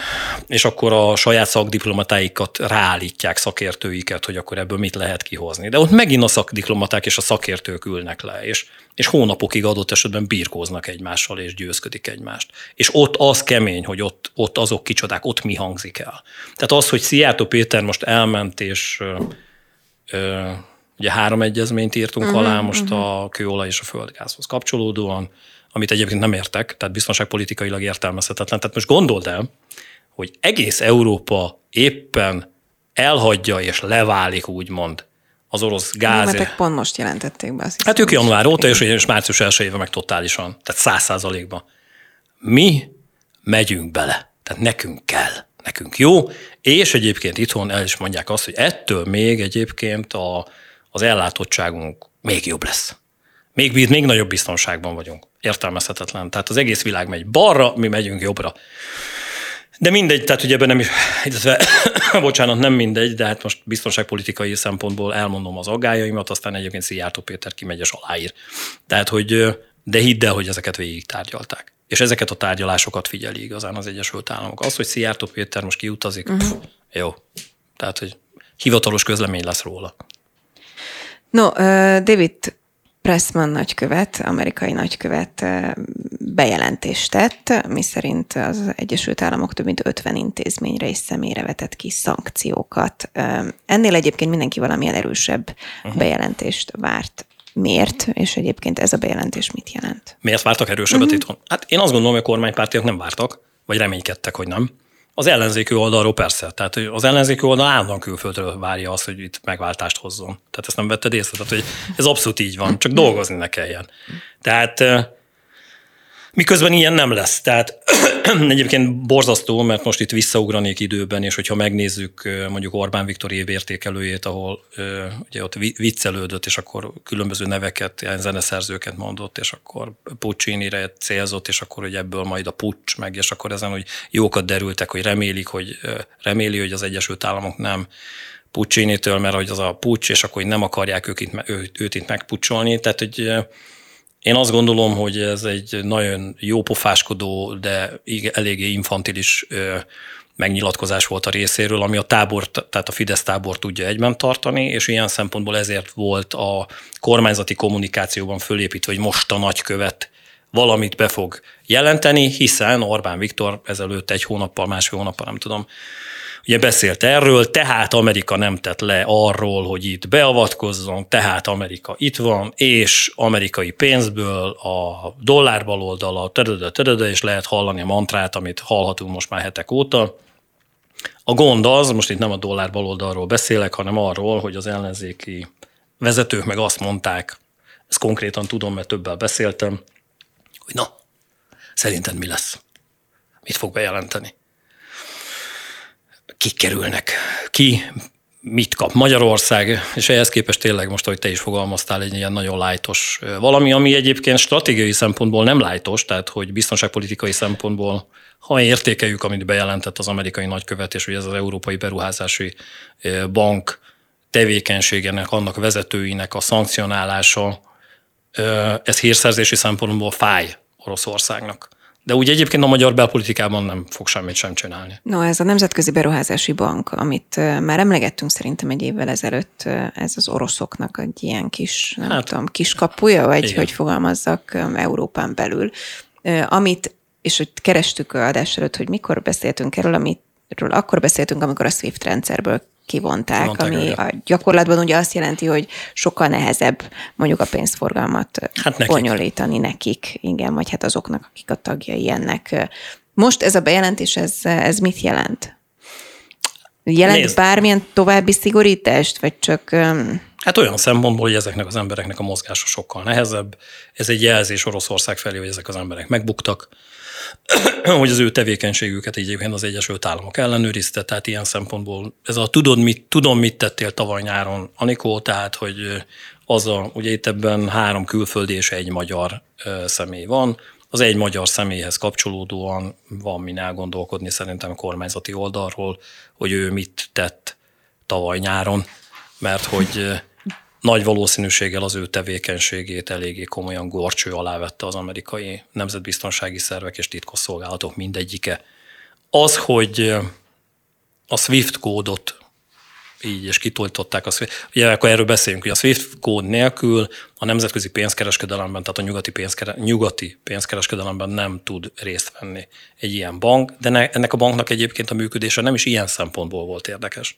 és akkor a saját szakdiplomatáikat ráállítják, szakértőiket, hogy akkor ebből mit lehet kihozni. De ott megint a szakdiplomaták és a szakértők ülnek le, és, és hónapokig adott esetben birkóznak egymással, és győzködik egymást. És ott az kemény, hogy ott, ott azok kicsodák, ott mi hangzik el. Tehát az, hogy Szijjártó Péter most elment, és ö, ö, ugye három egyezményt írtunk uh-huh, alá most uh-huh. a kőolaj és a földgázhoz kapcsolódóan, amit egyébként nem értek, tehát biztonságpolitikailag értelmezhetetlen. Tehát most gondold el, hogy egész Európa éppen elhagyja és leválik, úgymond, az orosz gáz. Németek pont most jelentették be. Hát ők január óta, és, és március első éve meg totálisan, tehát száz százalékban. Mi megyünk bele, tehát nekünk kell, nekünk jó, és egyébként itthon el is mondják azt, hogy ettől még egyébként a, az ellátottságunk még jobb lesz. Még, még nagyobb biztonságban vagyunk. Értelmezhetetlen. Tehát az egész világ megy balra, mi megyünk jobbra. De mindegy, tehát ugye ebben nem is, illetve, bocsánat, nem mindegy, de hát most biztonságpolitikai szempontból elmondom az aggájaimat, aztán egyébként Szijjártó Péter kimegy és aláír. Tehát, hogy, de hidd el, hogy ezeket végig tárgyalták. És ezeket a tárgyalásokat figyeli igazán az Egyesült Államok. Az, hogy Szijjártó Péter most kiutazik, uh-huh. pff, jó. Tehát, hogy hivatalos közlemény lesz róla. No, David Pressman nagykövet, amerikai nagykövet bejelentést tett, miszerint az Egyesült Államok több mint 50 intézményre és személyre vetett ki szankciókat. Ennél egyébként mindenki valamilyen erősebb uh-huh. bejelentést várt. Miért? És egyébként ez a bejelentés mit jelent? Miért vártak erősebbet uh-huh. itthon? Hát én azt gondolom, hogy a kormánypártiak nem vártak, vagy reménykedtek, hogy nem. Az ellenzékű oldalról persze. Tehát az ellenzékű oldal állandóan külföldről várja azt, hogy itt megváltást hozzon. Tehát ezt nem vetted észre? Tehát, hogy ez abszolút így van, csak dolgozni ne kelljen. Tehát Miközben ilyen nem lesz. Tehát egyébként borzasztó, mert most itt visszaugranék időben, és hogyha megnézzük mondjuk Orbán Viktor évértékelőjét, ahol ugye ott viccelődött, és akkor különböző neveket, ilyen zeneszerzőket mondott, és akkor Puccini-re célzott, és akkor hogy ebből majd a pucs meg, és akkor ezen, hogy jókat derültek, hogy remélik, hogy reméli, hogy az Egyesült Államok nem Puccini-től, mert hogy az a pucs, és akkor hogy nem akarják ők itt, őt, őt itt megpucsolni. Tehát, hogy én azt gondolom, hogy ez egy nagyon jó pofáskodó, de eléggé infantilis megnyilatkozás volt a részéről, ami a tábor, tehát a Fidesz tábor tudja egyben tartani, és ilyen szempontból ezért volt a kormányzati kommunikációban fölépítve, hogy most a nagykövet valamit be fog jelenteni, hiszen Orbán Viktor ezelőtt egy hónappal, másfél hónappal, nem tudom, ugye beszélt erről, tehát Amerika nem tett le arról, hogy itt beavatkozzon, tehát Amerika itt van, és amerikai pénzből a dollár baloldala, tedede, tedede, és lehet hallani a mantrát, amit hallhatunk most már hetek óta. A gond az, most itt nem a dollár baloldalról beszélek, hanem arról, hogy az ellenzéki vezetők meg azt mondták, ezt konkrétan tudom, mert többel beszéltem, hogy na, szerinted mi lesz? Mit fog bejelenteni? Kik kerülnek, ki mit kap Magyarország, és ehhez képest tényleg most, hogy te is fogalmaztál, egy ilyen nagyon lájtos valami, ami egyébként stratégiai szempontból nem lájtos, tehát hogy biztonságpolitikai szempontból, ha értékeljük, amit bejelentett az amerikai nagykövet, és hogy ez az Európai Beruházási Bank tevékenységének, annak vezetőinek a szankcionálása, ez hírszerzési szempontból fáj Oroszországnak. De úgy egyébként a magyar belpolitikában nem fog semmit sem csinálni. No, ez a Nemzetközi Beruházási Bank, amit már emlegettünk szerintem egy évvel ezelőtt, ez az oroszoknak egy ilyen kis, nem hát, tudom, kis kapuja, vagy igen. hogy fogalmazzak Európán belül, amit, és hogy kerestük a adás előtt, hogy mikor beszéltünk erről, amit Ről akkor beszéltünk, amikor a SWIFT rendszerből kivonták, Kivonták ami a gyakorlatban ugye azt jelenti, hogy sokkal nehezebb mondjuk a pénzforgalmat hát nekik. bonyolítani nekik, igen, vagy hát azoknak, akik a tagjai ennek. Most ez a bejelentés, ez, ez mit jelent? Jelent Nézd. bármilyen további szigorítást, vagy csak... Hát olyan szempontból, hogy ezeknek az embereknek a mozgása sokkal nehezebb. Ez egy jelzés Oroszország felé, hogy ezek az emberek megbuktak hogy az ő tevékenységüket egyébként az Egyesült Államok ellenőrizte, tehát ilyen szempontból ez a tudod, mit, tudom, mit tettél tavaly nyáron, Anikó, tehát, hogy az a, ugye itt ebben három külföldi és egy magyar személy van, az egy magyar személyhez kapcsolódóan van min elgondolkodni szerintem a kormányzati oldalról, hogy ő mit tett tavaly nyáron, mert hogy nagy valószínűséggel az ő tevékenységét eléggé komolyan gorcső alá vette az amerikai nemzetbiztonsági szervek és titkosszolgálatok mindegyike. Az, hogy a SWIFT kódot így, és kitoltották a SWIFT. Ugye akkor erről beszélünk, hogy a SWIFT kód nélkül a nemzetközi pénzkereskedelemben, tehát a nyugati, pénzkere, nyugati pénzkereskedelemben nem tud részt venni egy ilyen bank, de ne, ennek a banknak egyébként a működése nem is ilyen szempontból volt érdekes.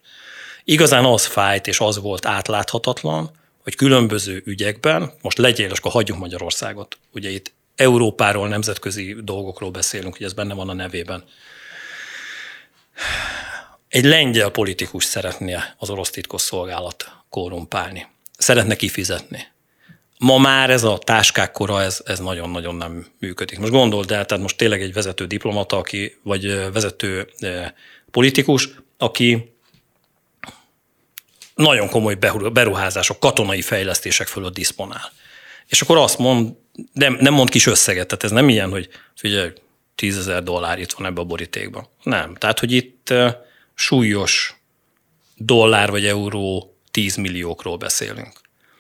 Igazán az fájt, és az volt átláthatatlan, hogy különböző ügyekben, most legyél, és akkor hagyjuk Magyarországot. Ugye itt Európáról, nemzetközi dolgokról beszélünk, hogy ez benne van a nevében. Egy lengyel politikus szeretné az orosz titkosszolgálat korrumpálni. Szeretne kifizetni. Ma már ez a táskák kora, ez, ez nagyon-nagyon nem működik. Most gondold el, tehát most tényleg egy vezető diplomata, aki, vagy vezető politikus, aki nagyon komoly beruházások, katonai fejlesztések fölött diszponál. És akkor azt mond, nem, nem mond kis összeget, tehát ez nem ilyen, hogy figyelj, tízezer dollár itt van ebbe a borítékban. Nem. Tehát, hogy itt súlyos dollár vagy euró 10 milliókról beszélünk.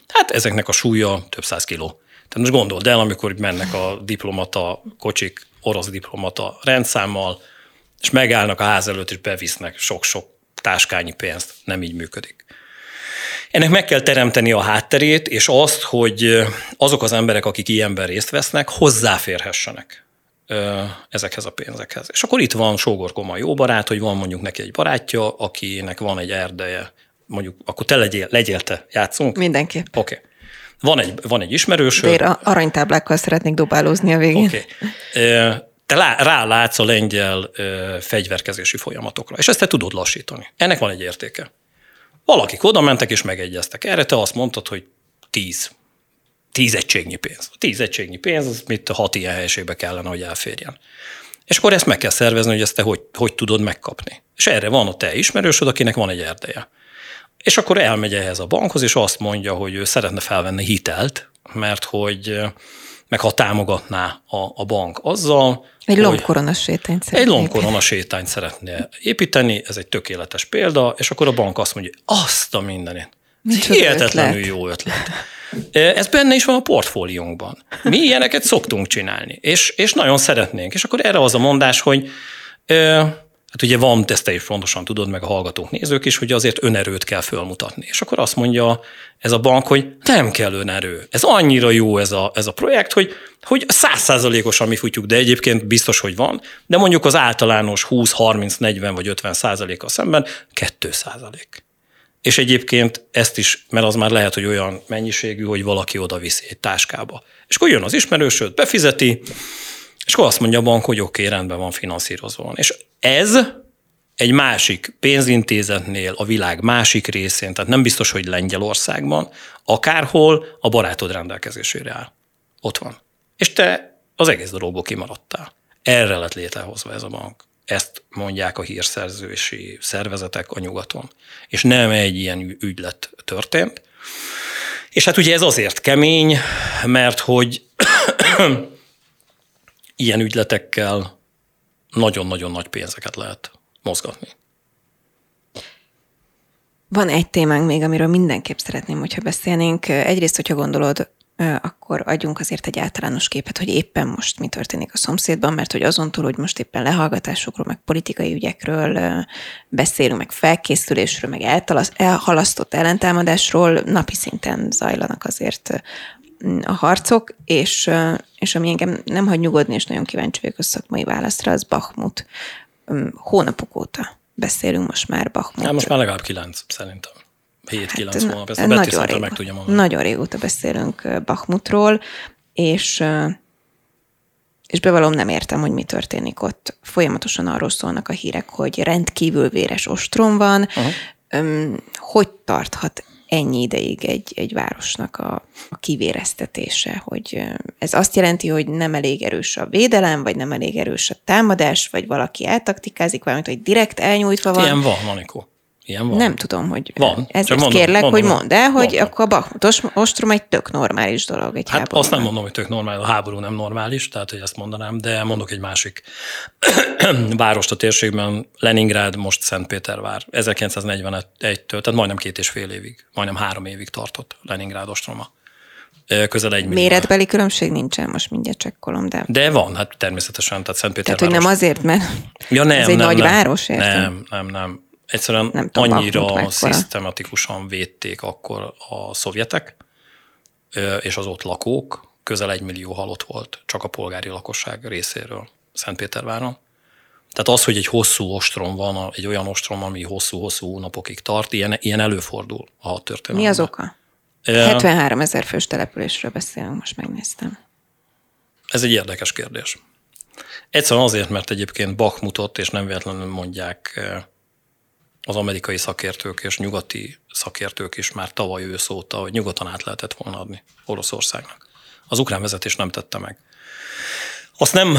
Hát ezeknek a súlya több száz kiló. Tehát most gondold el, amikor mennek a diplomata kocsik, orosz diplomata rendszámmal, és megállnak a ház előtt, és bevisznek sok-sok táskányi pénzt. Nem így működik. Ennek meg kell teremteni a hátterét, és azt, hogy azok az emberek, akik ilyenben részt vesznek, hozzáférhessenek ezekhez a pénzekhez. És akkor itt van Sógor Koma jó barát, hogy van mondjuk neki egy barátja, akinek van egy erdeje, mondjuk akkor te legyél, legyél te, játszunk? Mindenképp. Oké. Okay. Van egy, van egy ismerős. De én aranytáblákkal szeretnék dobálózni a végén. Oké. Okay. Te rálátsz a lengyel fegyverkezési folyamatokra, és ezt te tudod lassítani. Ennek van egy értéke. Valakik oda mentek és megegyeztek. Erre te azt mondtad, hogy tíz. Tíz egységnyi pénz. Tíz egységnyi pénz, az mit hat ilyen helyiségbe kellene, hogy elférjen. És akkor ezt meg kell szervezni, hogy ezt te hogy, hogy tudod megkapni. És erre van a te ismerősöd, akinek van egy erdeje. És akkor elmegy ehhez a bankhoz, és azt mondja, hogy ő szeretne felvenni hitelt, mert hogy meg ha támogatná a, a bank azzal, egy lombkorona sétányt szeretné. Egy lombkorona sétányt szeretne építeni, ez egy tökéletes példa, és akkor a bank azt mondja, azt a mindenét. Hihetetlenül ötlet. jó ötlet. Ez benne is van a portfóliónkban. Mi ilyeneket szoktunk csinálni, és, és nagyon szeretnénk. És akkor erre az a mondás, hogy hát ugye van, ezt te is fontosan tudod, meg a hallgatók, nézők is, hogy azért önerőt kell fölmutatni. És akkor azt mondja ez a bank, hogy nem kell önerő. Ez annyira jó ez a, ez a projekt, hogy hogy százszázalékosan mi futjuk, de egyébként biztos, hogy van, de mondjuk az általános 20, 30, 40 vagy 50 százaléka szemben 2 százalék. És egyébként ezt is, mert az már lehet, hogy olyan mennyiségű, hogy valaki oda viszi egy táskába. És akkor jön az ismerősöd, befizeti, és akkor azt mondja a bank, hogy oké, okay, rendben van finanszírozva. És ez egy másik pénzintézetnél, a világ másik részén, tehát nem biztos, hogy Lengyelországban, akárhol a barátod rendelkezésére áll. Ott van. És te az egész dologból kimaradtál. Erre lett létrehozva ez a bank. Ezt mondják a hírszerzősi szervezetek a nyugaton. És nem egy ilyen ügylet történt. És hát ugye ez azért kemény, mert hogy ilyen ügyletekkel nagyon-nagyon nagy pénzeket lehet mozgatni. Van egy témánk még, amiről mindenképp szeretném, hogyha beszélnénk. Egyrészt, hogyha gondolod, akkor adjunk azért egy általános képet, hogy éppen most mi történik a szomszédban, mert hogy azon túl, hogy most éppen lehallgatásokról, meg politikai ügyekről beszélünk, meg felkészülésről, meg elhalasztott ellentámadásról, napi szinten zajlanak azért a harcok, és, és ami engem nem hagy nyugodni, és nagyon kíváncsi vagyok a szakmai válaszra, az Bachmut. Hónapok óta beszélünk most már Bachmut. Hát most már legalább kilenc, szerintem. 7-9 hát, hónap, ezt a nagyon régó, meg tudja mondani. Nagyon régóta beszélünk Bachmutról, és és bevallom nem értem, hogy mi történik ott. Folyamatosan arról szólnak a hírek, hogy rendkívül véres ostrom van. Uh-huh. Hogy tarthat ennyi ideig egy, egy városnak a, a kivéreztetése, hogy ez azt jelenti, hogy nem elég erős a védelem, vagy nem elég erős a támadás, vagy valaki eltaktikázik valamit, hogy direkt elnyújtva van. Ilyen van, Manikó. Ilyen van. Nem tudom, hogy Van. ezért Csak mondom- kérlek, mondom, hogy mondd el, hogy mondom. akkor a Bakhmutos ostrom egy tök normális dolog egy Hát háborúban. azt nem mondom, hogy tök normális, a háború nem normális, tehát hogy ezt mondanám, de mondok egy másik várost a térségben, Leningrád, most Szentpétervár, 1941-től, tehát majdnem két és fél évig, majdnem három évig tartott Leningrád ostroma. Közel egy millió. Méretbeli különbség nincsen, most mindjárt csekkolom, de... De van, hát természetesen, tehát Tehát, Szentpétervár. hogy nem azért, mert Ja, nem, ez egy nem, nagy nem. város, érted? Nem, nem, nem. Egyszerűen Nem tudom, annyira szisztematikusan védték akkor a szovjetek, és az ott lakók, közel egy millió halott volt csak a polgári lakosság részéről Szentpéterváron. Tehát az, hogy egy hosszú ostrom van, egy olyan ostrom, ami hosszú-hosszú hónapokig tart, ilyen, ilyen előfordul a hadtörténelemben. Mi az oka? Ö, 73 ezer fős településről beszélünk, most megnéztem. Ez egy érdekes kérdés. Egyszerűen azért, mert egyébként Bakhmutot, és nem véletlenül mondják az amerikai szakértők és nyugati szakértők is már tavaly ősz óta, hogy nyugodtan át lehetett volna adni Oroszországnak. Az ukrán vezetés nem tette meg. Azt nem,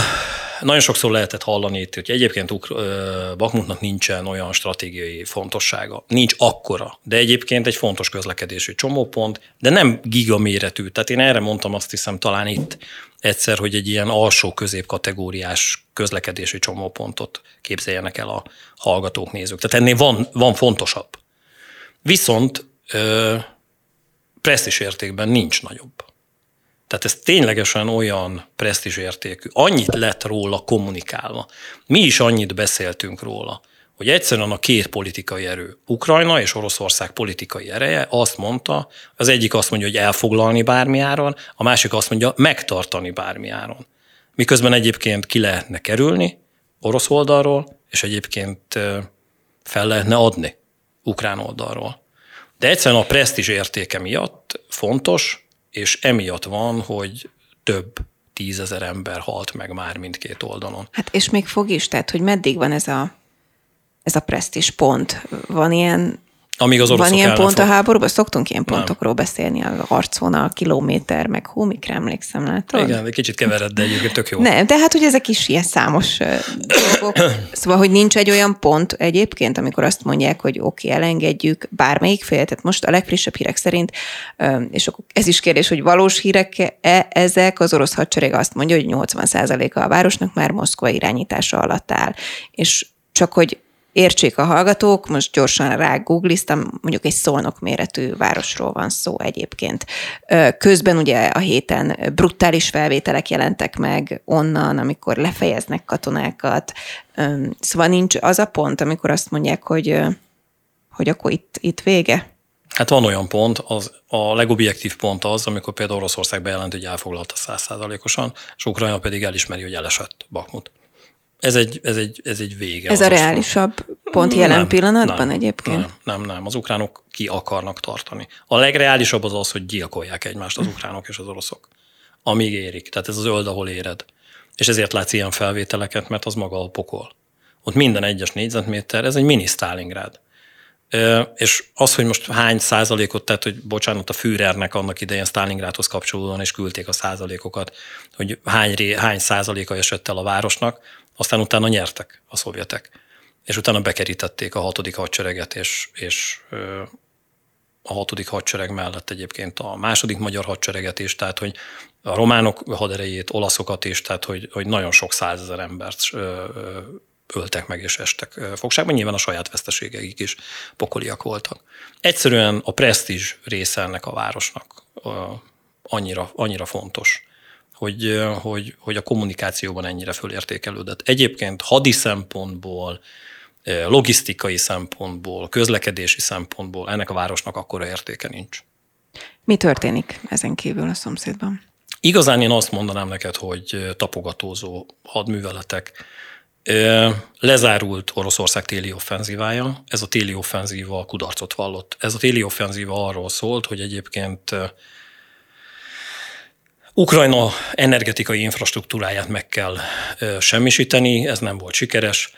nagyon sokszor lehetett hallani itt, hogy egyébként Ukr- ö, Bakhmutnak nincsen olyan stratégiai fontossága. Nincs akkora, de egyébként egy fontos közlekedési csomópont, de nem gigaméretű. Tehát én erre mondtam azt hiszem talán itt egyszer, hogy egy ilyen alsó középkategóriás közlekedési csomópontot képzeljenek el a hallgatók, nézők. Tehát ennél van, van fontosabb. Viszont ö, presztis értékben nincs nagyobb. Tehát ez ténylegesen olyan presztis értékű. Annyit lett róla kommunikálva. Mi is annyit beszéltünk róla, hogy egyszerűen a két politikai erő, Ukrajna és Oroszország politikai ereje azt mondta, az egyik azt mondja, hogy elfoglalni bármi áron, a másik azt mondja, megtartani bármi áron. Miközben egyébként ki lehetne kerülni orosz oldalról, és egyébként fel lehetne adni ukrán oldalról. De egyszerűen a presztízs értéke miatt fontos, és emiatt van, hogy több tízezer ember halt meg már mindkét oldalon. Hát és még fog is, tehát hogy meddig van ez a, ez a presztis pont? Van ilyen, Amíg az van ilyen pont a fog- háborúban? Szoktunk ilyen pontokról beszélni, a harcvonal, kilométer, meg hú, mikre emlékszem, látod? Igen, egy kicsit kevered, de egyébként tök jó. Nem, de hát, hogy ezek is ilyen számos dolgok. Szóval, hogy nincs egy olyan pont egyébként, amikor azt mondják, hogy oké, okay, elengedjük bármelyik fél. Tehát most a legfrissebb hírek szerint, és akkor ez is kérdés, hogy valós hírek-e ezek, az orosz hadsereg azt mondja, hogy 80%-a a városnak már Moszkva irányítása alatt áll. És csak hogy értsék a hallgatók, most gyorsan rá googliztam, mondjuk egy szolnok méretű városról van szó egyébként. Közben ugye a héten brutális felvételek jelentek meg onnan, amikor lefejeznek katonákat. Szóval nincs az a pont, amikor azt mondják, hogy, hogy akkor itt, itt vége. Hát van olyan pont, az, a legobjektív pont az, amikor például Oroszország bejelent, hogy elfoglalta százszázalékosan, és Ukrajna pedig elismeri, hogy elesett Bakmut. Ez egy, ez egy, ez egy vége. Ez a reálisabb pont jelen Nem, pillanatban nem, egyébként? Nem, nem, nem. Az ukránok ki akarnak tartani. A legreálisabb az az, hogy gyilkolják egymást az ukránok és az oroszok. Amíg érik. Tehát ez az öld, ahol éred. És ezért látsz ilyen felvételeket, mert az maga a pokol. Ott minden egyes négyzetméter, ez egy mini Stalingrad. És az, hogy most hány százalékot, tehát hogy bocsánat, a Führernek annak idején Stalingrádhoz kapcsolódóan is küldték a százalékokat, hogy hány, hány százaléka esett el a városnak, aztán utána nyertek a szovjetek. És utána bekerítették a hatodik hadsereget, és, és a hatodik hadsereg mellett egyébként a második magyar hadsereget is, tehát hogy a románok haderejét, olaszokat is, tehát hogy, hogy nagyon sok százezer embert öltek meg és estek ö, fogságban, nyilván a saját veszteségeik is pokoliak voltak. Egyszerűen a presztízs része ennek a városnak annyira, annyira fontos, hogy, hogy, hogy a kommunikációban ennyire fölértékelődött. Egyébként hadi szempontból, logisztikai szempontból, közlekedési szempontból ennek a városnak akkora értéke nincs. Mi történik ezen kívül a szomszédban? Igazán én azt mondanám neked, hogy tapogatózó hadműveletek. Lezárult Oroszország téli offenzívája. Ez a téli offenzíva kudarcot vallott. Ez a téli offenzíva arról szólt, hogy egyébként Ukrajna energetikai infrastruktúráját meg kell semmisíteni, ez nem volt sikeres,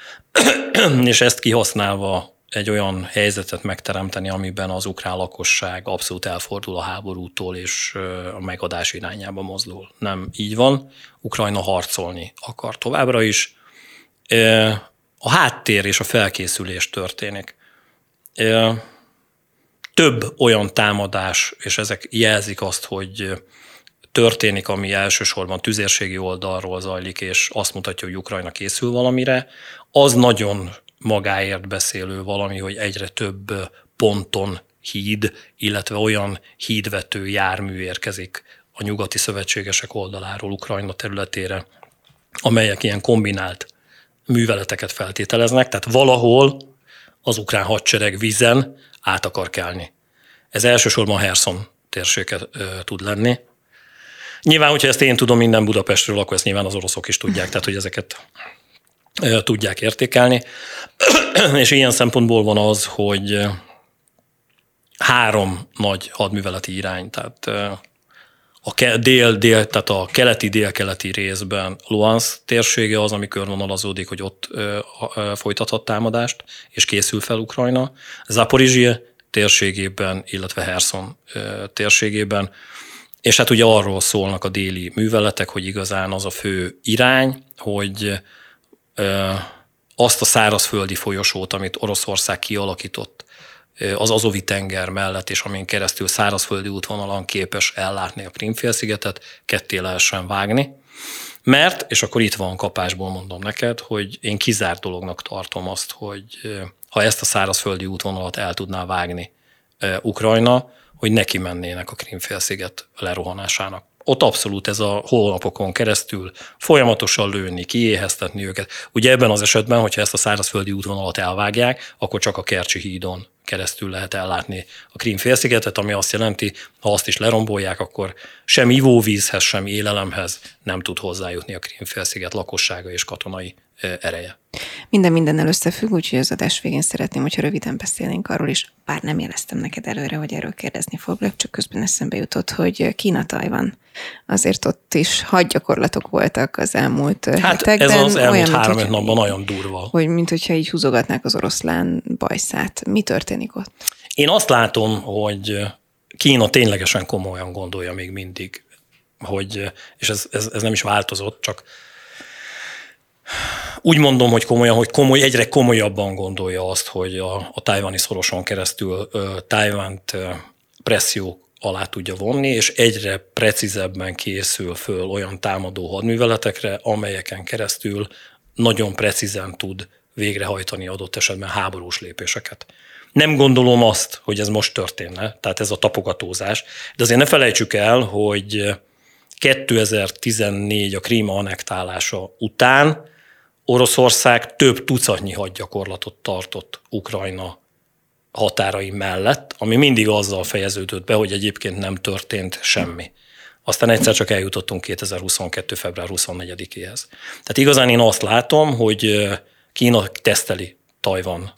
és ezt kihasználva egy olyan helyzetet megteremteni, amiben az ukrán lakosság abszolút elfordul a háborútól, és a megadás irányába mozdul. Nem így van. Ukrajna harcolni akar továbbra is. A háttér és a felkészülés történik. több olyan támadás, és ezek jelzik azt, hogy történik, ami elsősorban tüzérségi oldalról zajlik, és azt mutatja, hogy Ukrajna készül valamire, az nagyon magáért beszélő valami, hogy egyre több ponton híd, illetve olyan hídvető jármű érkezik a nyugati szövetségesek oldaláról Ukrajna területére, amelyek ilyen kombinált műveleteket feltételeznek, tehát valahol az ukrán hadsereg vízen át akar kelni. Ez elsősorban Herson térséget tud lenni. Nyilván, hogyha ezt én tudom minden Budapestről, akkor ezt nyilván az oroszok is tudják, tehát hogy ezeket ö, tudják értékelni. És ilyen szempontból van az, hogy három nagy hadműveleti irány, tehát a dél-dél, tehát a keleti-dél-keleti részben Luhansk térsége az, ami körvonalazódik, hogy ott folytathat támadást, és készül fel Ukrajna. Zaporizsia térségében, illetve Herson térségében. És hát ugye arról szólnak a déli műveletek, hogy igazán az a fő irány, hogy azt a szárazföldi folyosót, amit Oroszország kialakított az Azovi tenger mellett, és amin keresztül szárazföldi útvonalon képes ellátni a Krimfélszigetet, ketté lehessen vágni. Mert, és akkor itt van kapásból mondom neked, hogy én kizárt dolognak tartom azt, hogy ha ezt a szárazföldi útvonalat el tudná vágni Ukrajna, hogy neki mennének a Krimfélsziget lerohanásának. Ott abszolút ez a hónapokon keresztül folyamatosan lőni, kiéheztetni őket. Ugye ebben az esetben, hogyha ezt a szárazföldi útvonalat elvágják, akkor csak a Kercsi hídon keresztül lehet ellátni a Krím félszigetet, ami azt jelenti, ha azt is lerombolják, akkor sem ivóvízhez, sem élelemhez nem tud hozzájutni a Krím félsziget lakossága és katonai ereje. Minden mindennel összefügg, úgyhogy az adás végén szeretném, hogyha röviden beszélnénk arról is, bár nem jeleztem neked előre, hogy erről kérdezni foglak, csak közben eszembe jutott, hogy Kína Tajvan. Azért ott is hadgyakorlatok voltak az elmúlt hát hetekben. ez az elmúlt olyan, három mint, napban nagyon durva. Hogy mint hogyha így húzogatnák az oroszlán bajszát. Mi történik ott? Én azt látom, hogy Kína ténylegesen komolyan gondolja még mindig, hogy, és ez, ez, ez nem is változott, csak úgy mondom, hogy komolyan, hogy komoly, egyre komolyabban gondolja azt, hogy a, a tájvani szoroson keresztül Tájvánt presszió alá tudja vonni, és egyre precízebben készül föl olyan támadó hadműveletekre, amelyeken keresztül nagyon precízen tud végrehajtani adott esetben háborús lépéseket. Nem gondolom azt, hogy ez most történne, tehát ez a tapogatózás, de azért ne felejtsük el, hogy 2014 a Kríma annektálása után Oroszország több tucatnyi hadgyakorlatot tartott Ukrajna határai mellett, ami mindig azzal fejeződött be, hogy egyébként nem történt semmi. Aztán egyszer csak eljutottunk 2022. február 24-éhez. Tehát igazán én azt látom, hogy Kína teszteli Tajvan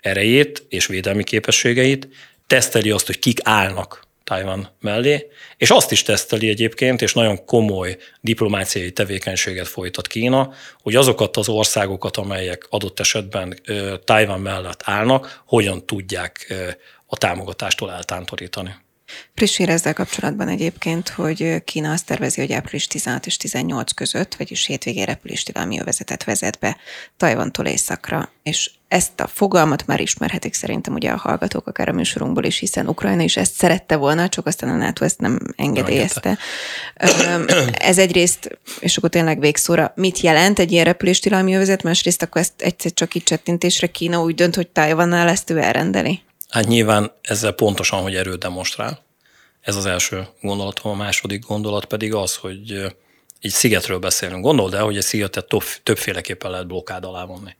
erejét és védelmi képességeit, teszteli azt, hogy kik állnak Tajvan mellé, és azt is teszteli egyébként, és nagyon komoly diplomáciai tevékenységet folytat Kína, hogy azokat az országokat, amelyek adott esetben Tajvan mellett állnak, hogyan tudják a támogatástól eltántorítani. Friss ezzel kapcsolatban egyébként, hogy Kína azt tervezi, hogy április 16 és 18 között, vagyis hétvégén repüléstilalmi övezetet vezet be Tajvantól északra, és ezt a fogalmat már ismerhetik szerintem ugye a hallgatók akár a műsorunkból is, hiszen Ukrajna is ezt szerette volna, csak aztán a NATO ezt nem engedélyezte. Ez egyrészt, és akkor tényleg végszóra, mit jelent egy ilyen repüléstilalmi övezet, másrészt akkor ezt egyszer csak így csettintésre Kína úgy dönt, hogy Tajvannál ezt ő elrendeli? Hát nyilván ezzel pontosan, hogy erőt demonstrál. Ez az első gondolatom. A második gondolat pedig az, hogy egy szigetről beszélünk. Gondold el, hogy egy szigetet többféleképpen lehet blokkád alá vonni.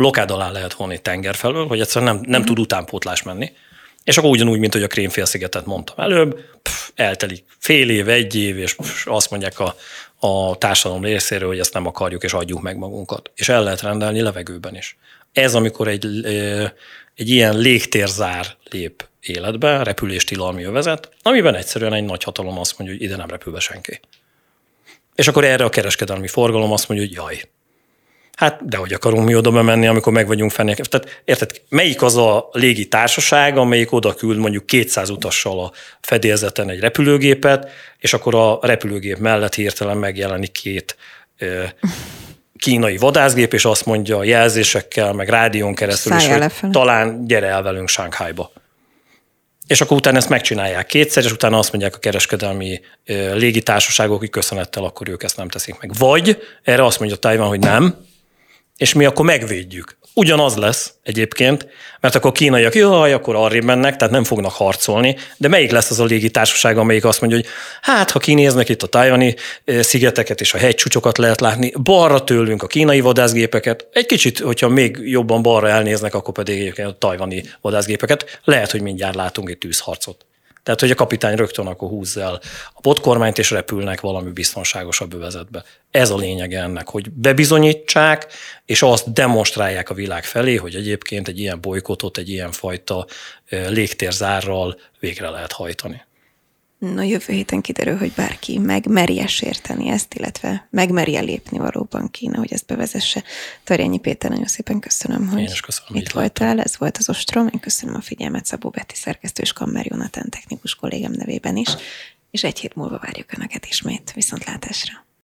Blokkád alá lehet vonni tenger felől, hogy egyszerűen nem, nem tud utánpótlás menni. És akkor ugyanúgy, mint hogy a Krémfélszigetet mondtam előbb, pff, eltelik fél év, egy év, és pff, azt mondják a, a társadalom részéről, hogy ezt nem akarjuk, és adjuk meg magunkat. És el lehet rendelni levegőben is. Ez, amikor egy egy ilyen légtérzár lép életbe, repüléstilalmi övezet, amiben egyszerűen egy nagy hatalom azt mondja, hogy ide nem repül be senki. És akkor erre a kereskedelmi forgalom azt mondja, hogy jaj, Hát, de hogy akarunk mi oda bemenni, amikor meg vagyunk fennék. Tehát érted, melyik az a légi társaság, amelyik oda küld mondjuk 200 utassal a fedélzeten egy repülőgépet, és akkor a repülőgép mellett hirtelen megjelenik két kínai vadászgép, és azt mondja jelzésekkel, meg rádión keresztül is, hogy talán gyere el velünk Sánkhájba. És akkor utána ezt megcsinálják kétszer, és utána azt mondják a kereskedelmi légitársaságok, hogy köszönettel, akkor ők ezt nem teszik meg. Vagy erre azt mondja Tajvan, hogy nem, és mi akkor megvédjük. Ugyanaz lesz egyébként, mert akkor kínaiak, jaj, akkor arrébb mennek, tehát nem fognak harcolni, de melyik lesz az a légitársaság, amelyik azt mondja, hogy hát, ha kinéznek itt a tájvani szigeteket és a hegycsúcsokat lehet látni, balra tőlünk a kínai vadászgépeket, egy kicsit, hogyha még jobban balra elnéznek, akkor pedig a tajvani vadászgépeket, lehet, hogy mindjárt látunk egy tűzharcot. Tehát, hogy a kapitány rögtön akkor húzza el a potkormányt, és repülnek valami biztonságosabb övezetbe. Ez a lényeg ennek, hogy bebizonyítsák, és azt demonstrálják a világ felé, hogy egyébként egy ilyen bolykotot, egy ilyen fajta légtérzárral végre lehet hajtani. Na jövő héten kiderül, hogy bárki megmerje sérteni ezt, illetve megmerje lépni valóban Kína, hogy ezt bevezesse. Tarjányi Péter, nagyon szépen köszönöm, hogy Én is köszönöm, itt voltál. Ez volt az Ostrom. Én köszönöm a figyelmet Szabó Beti szerkesztő és Kammer Jonathan technikus kollégám nevében is. És egy hét múlva várjuk Önöket ismét. Viszontlátásra!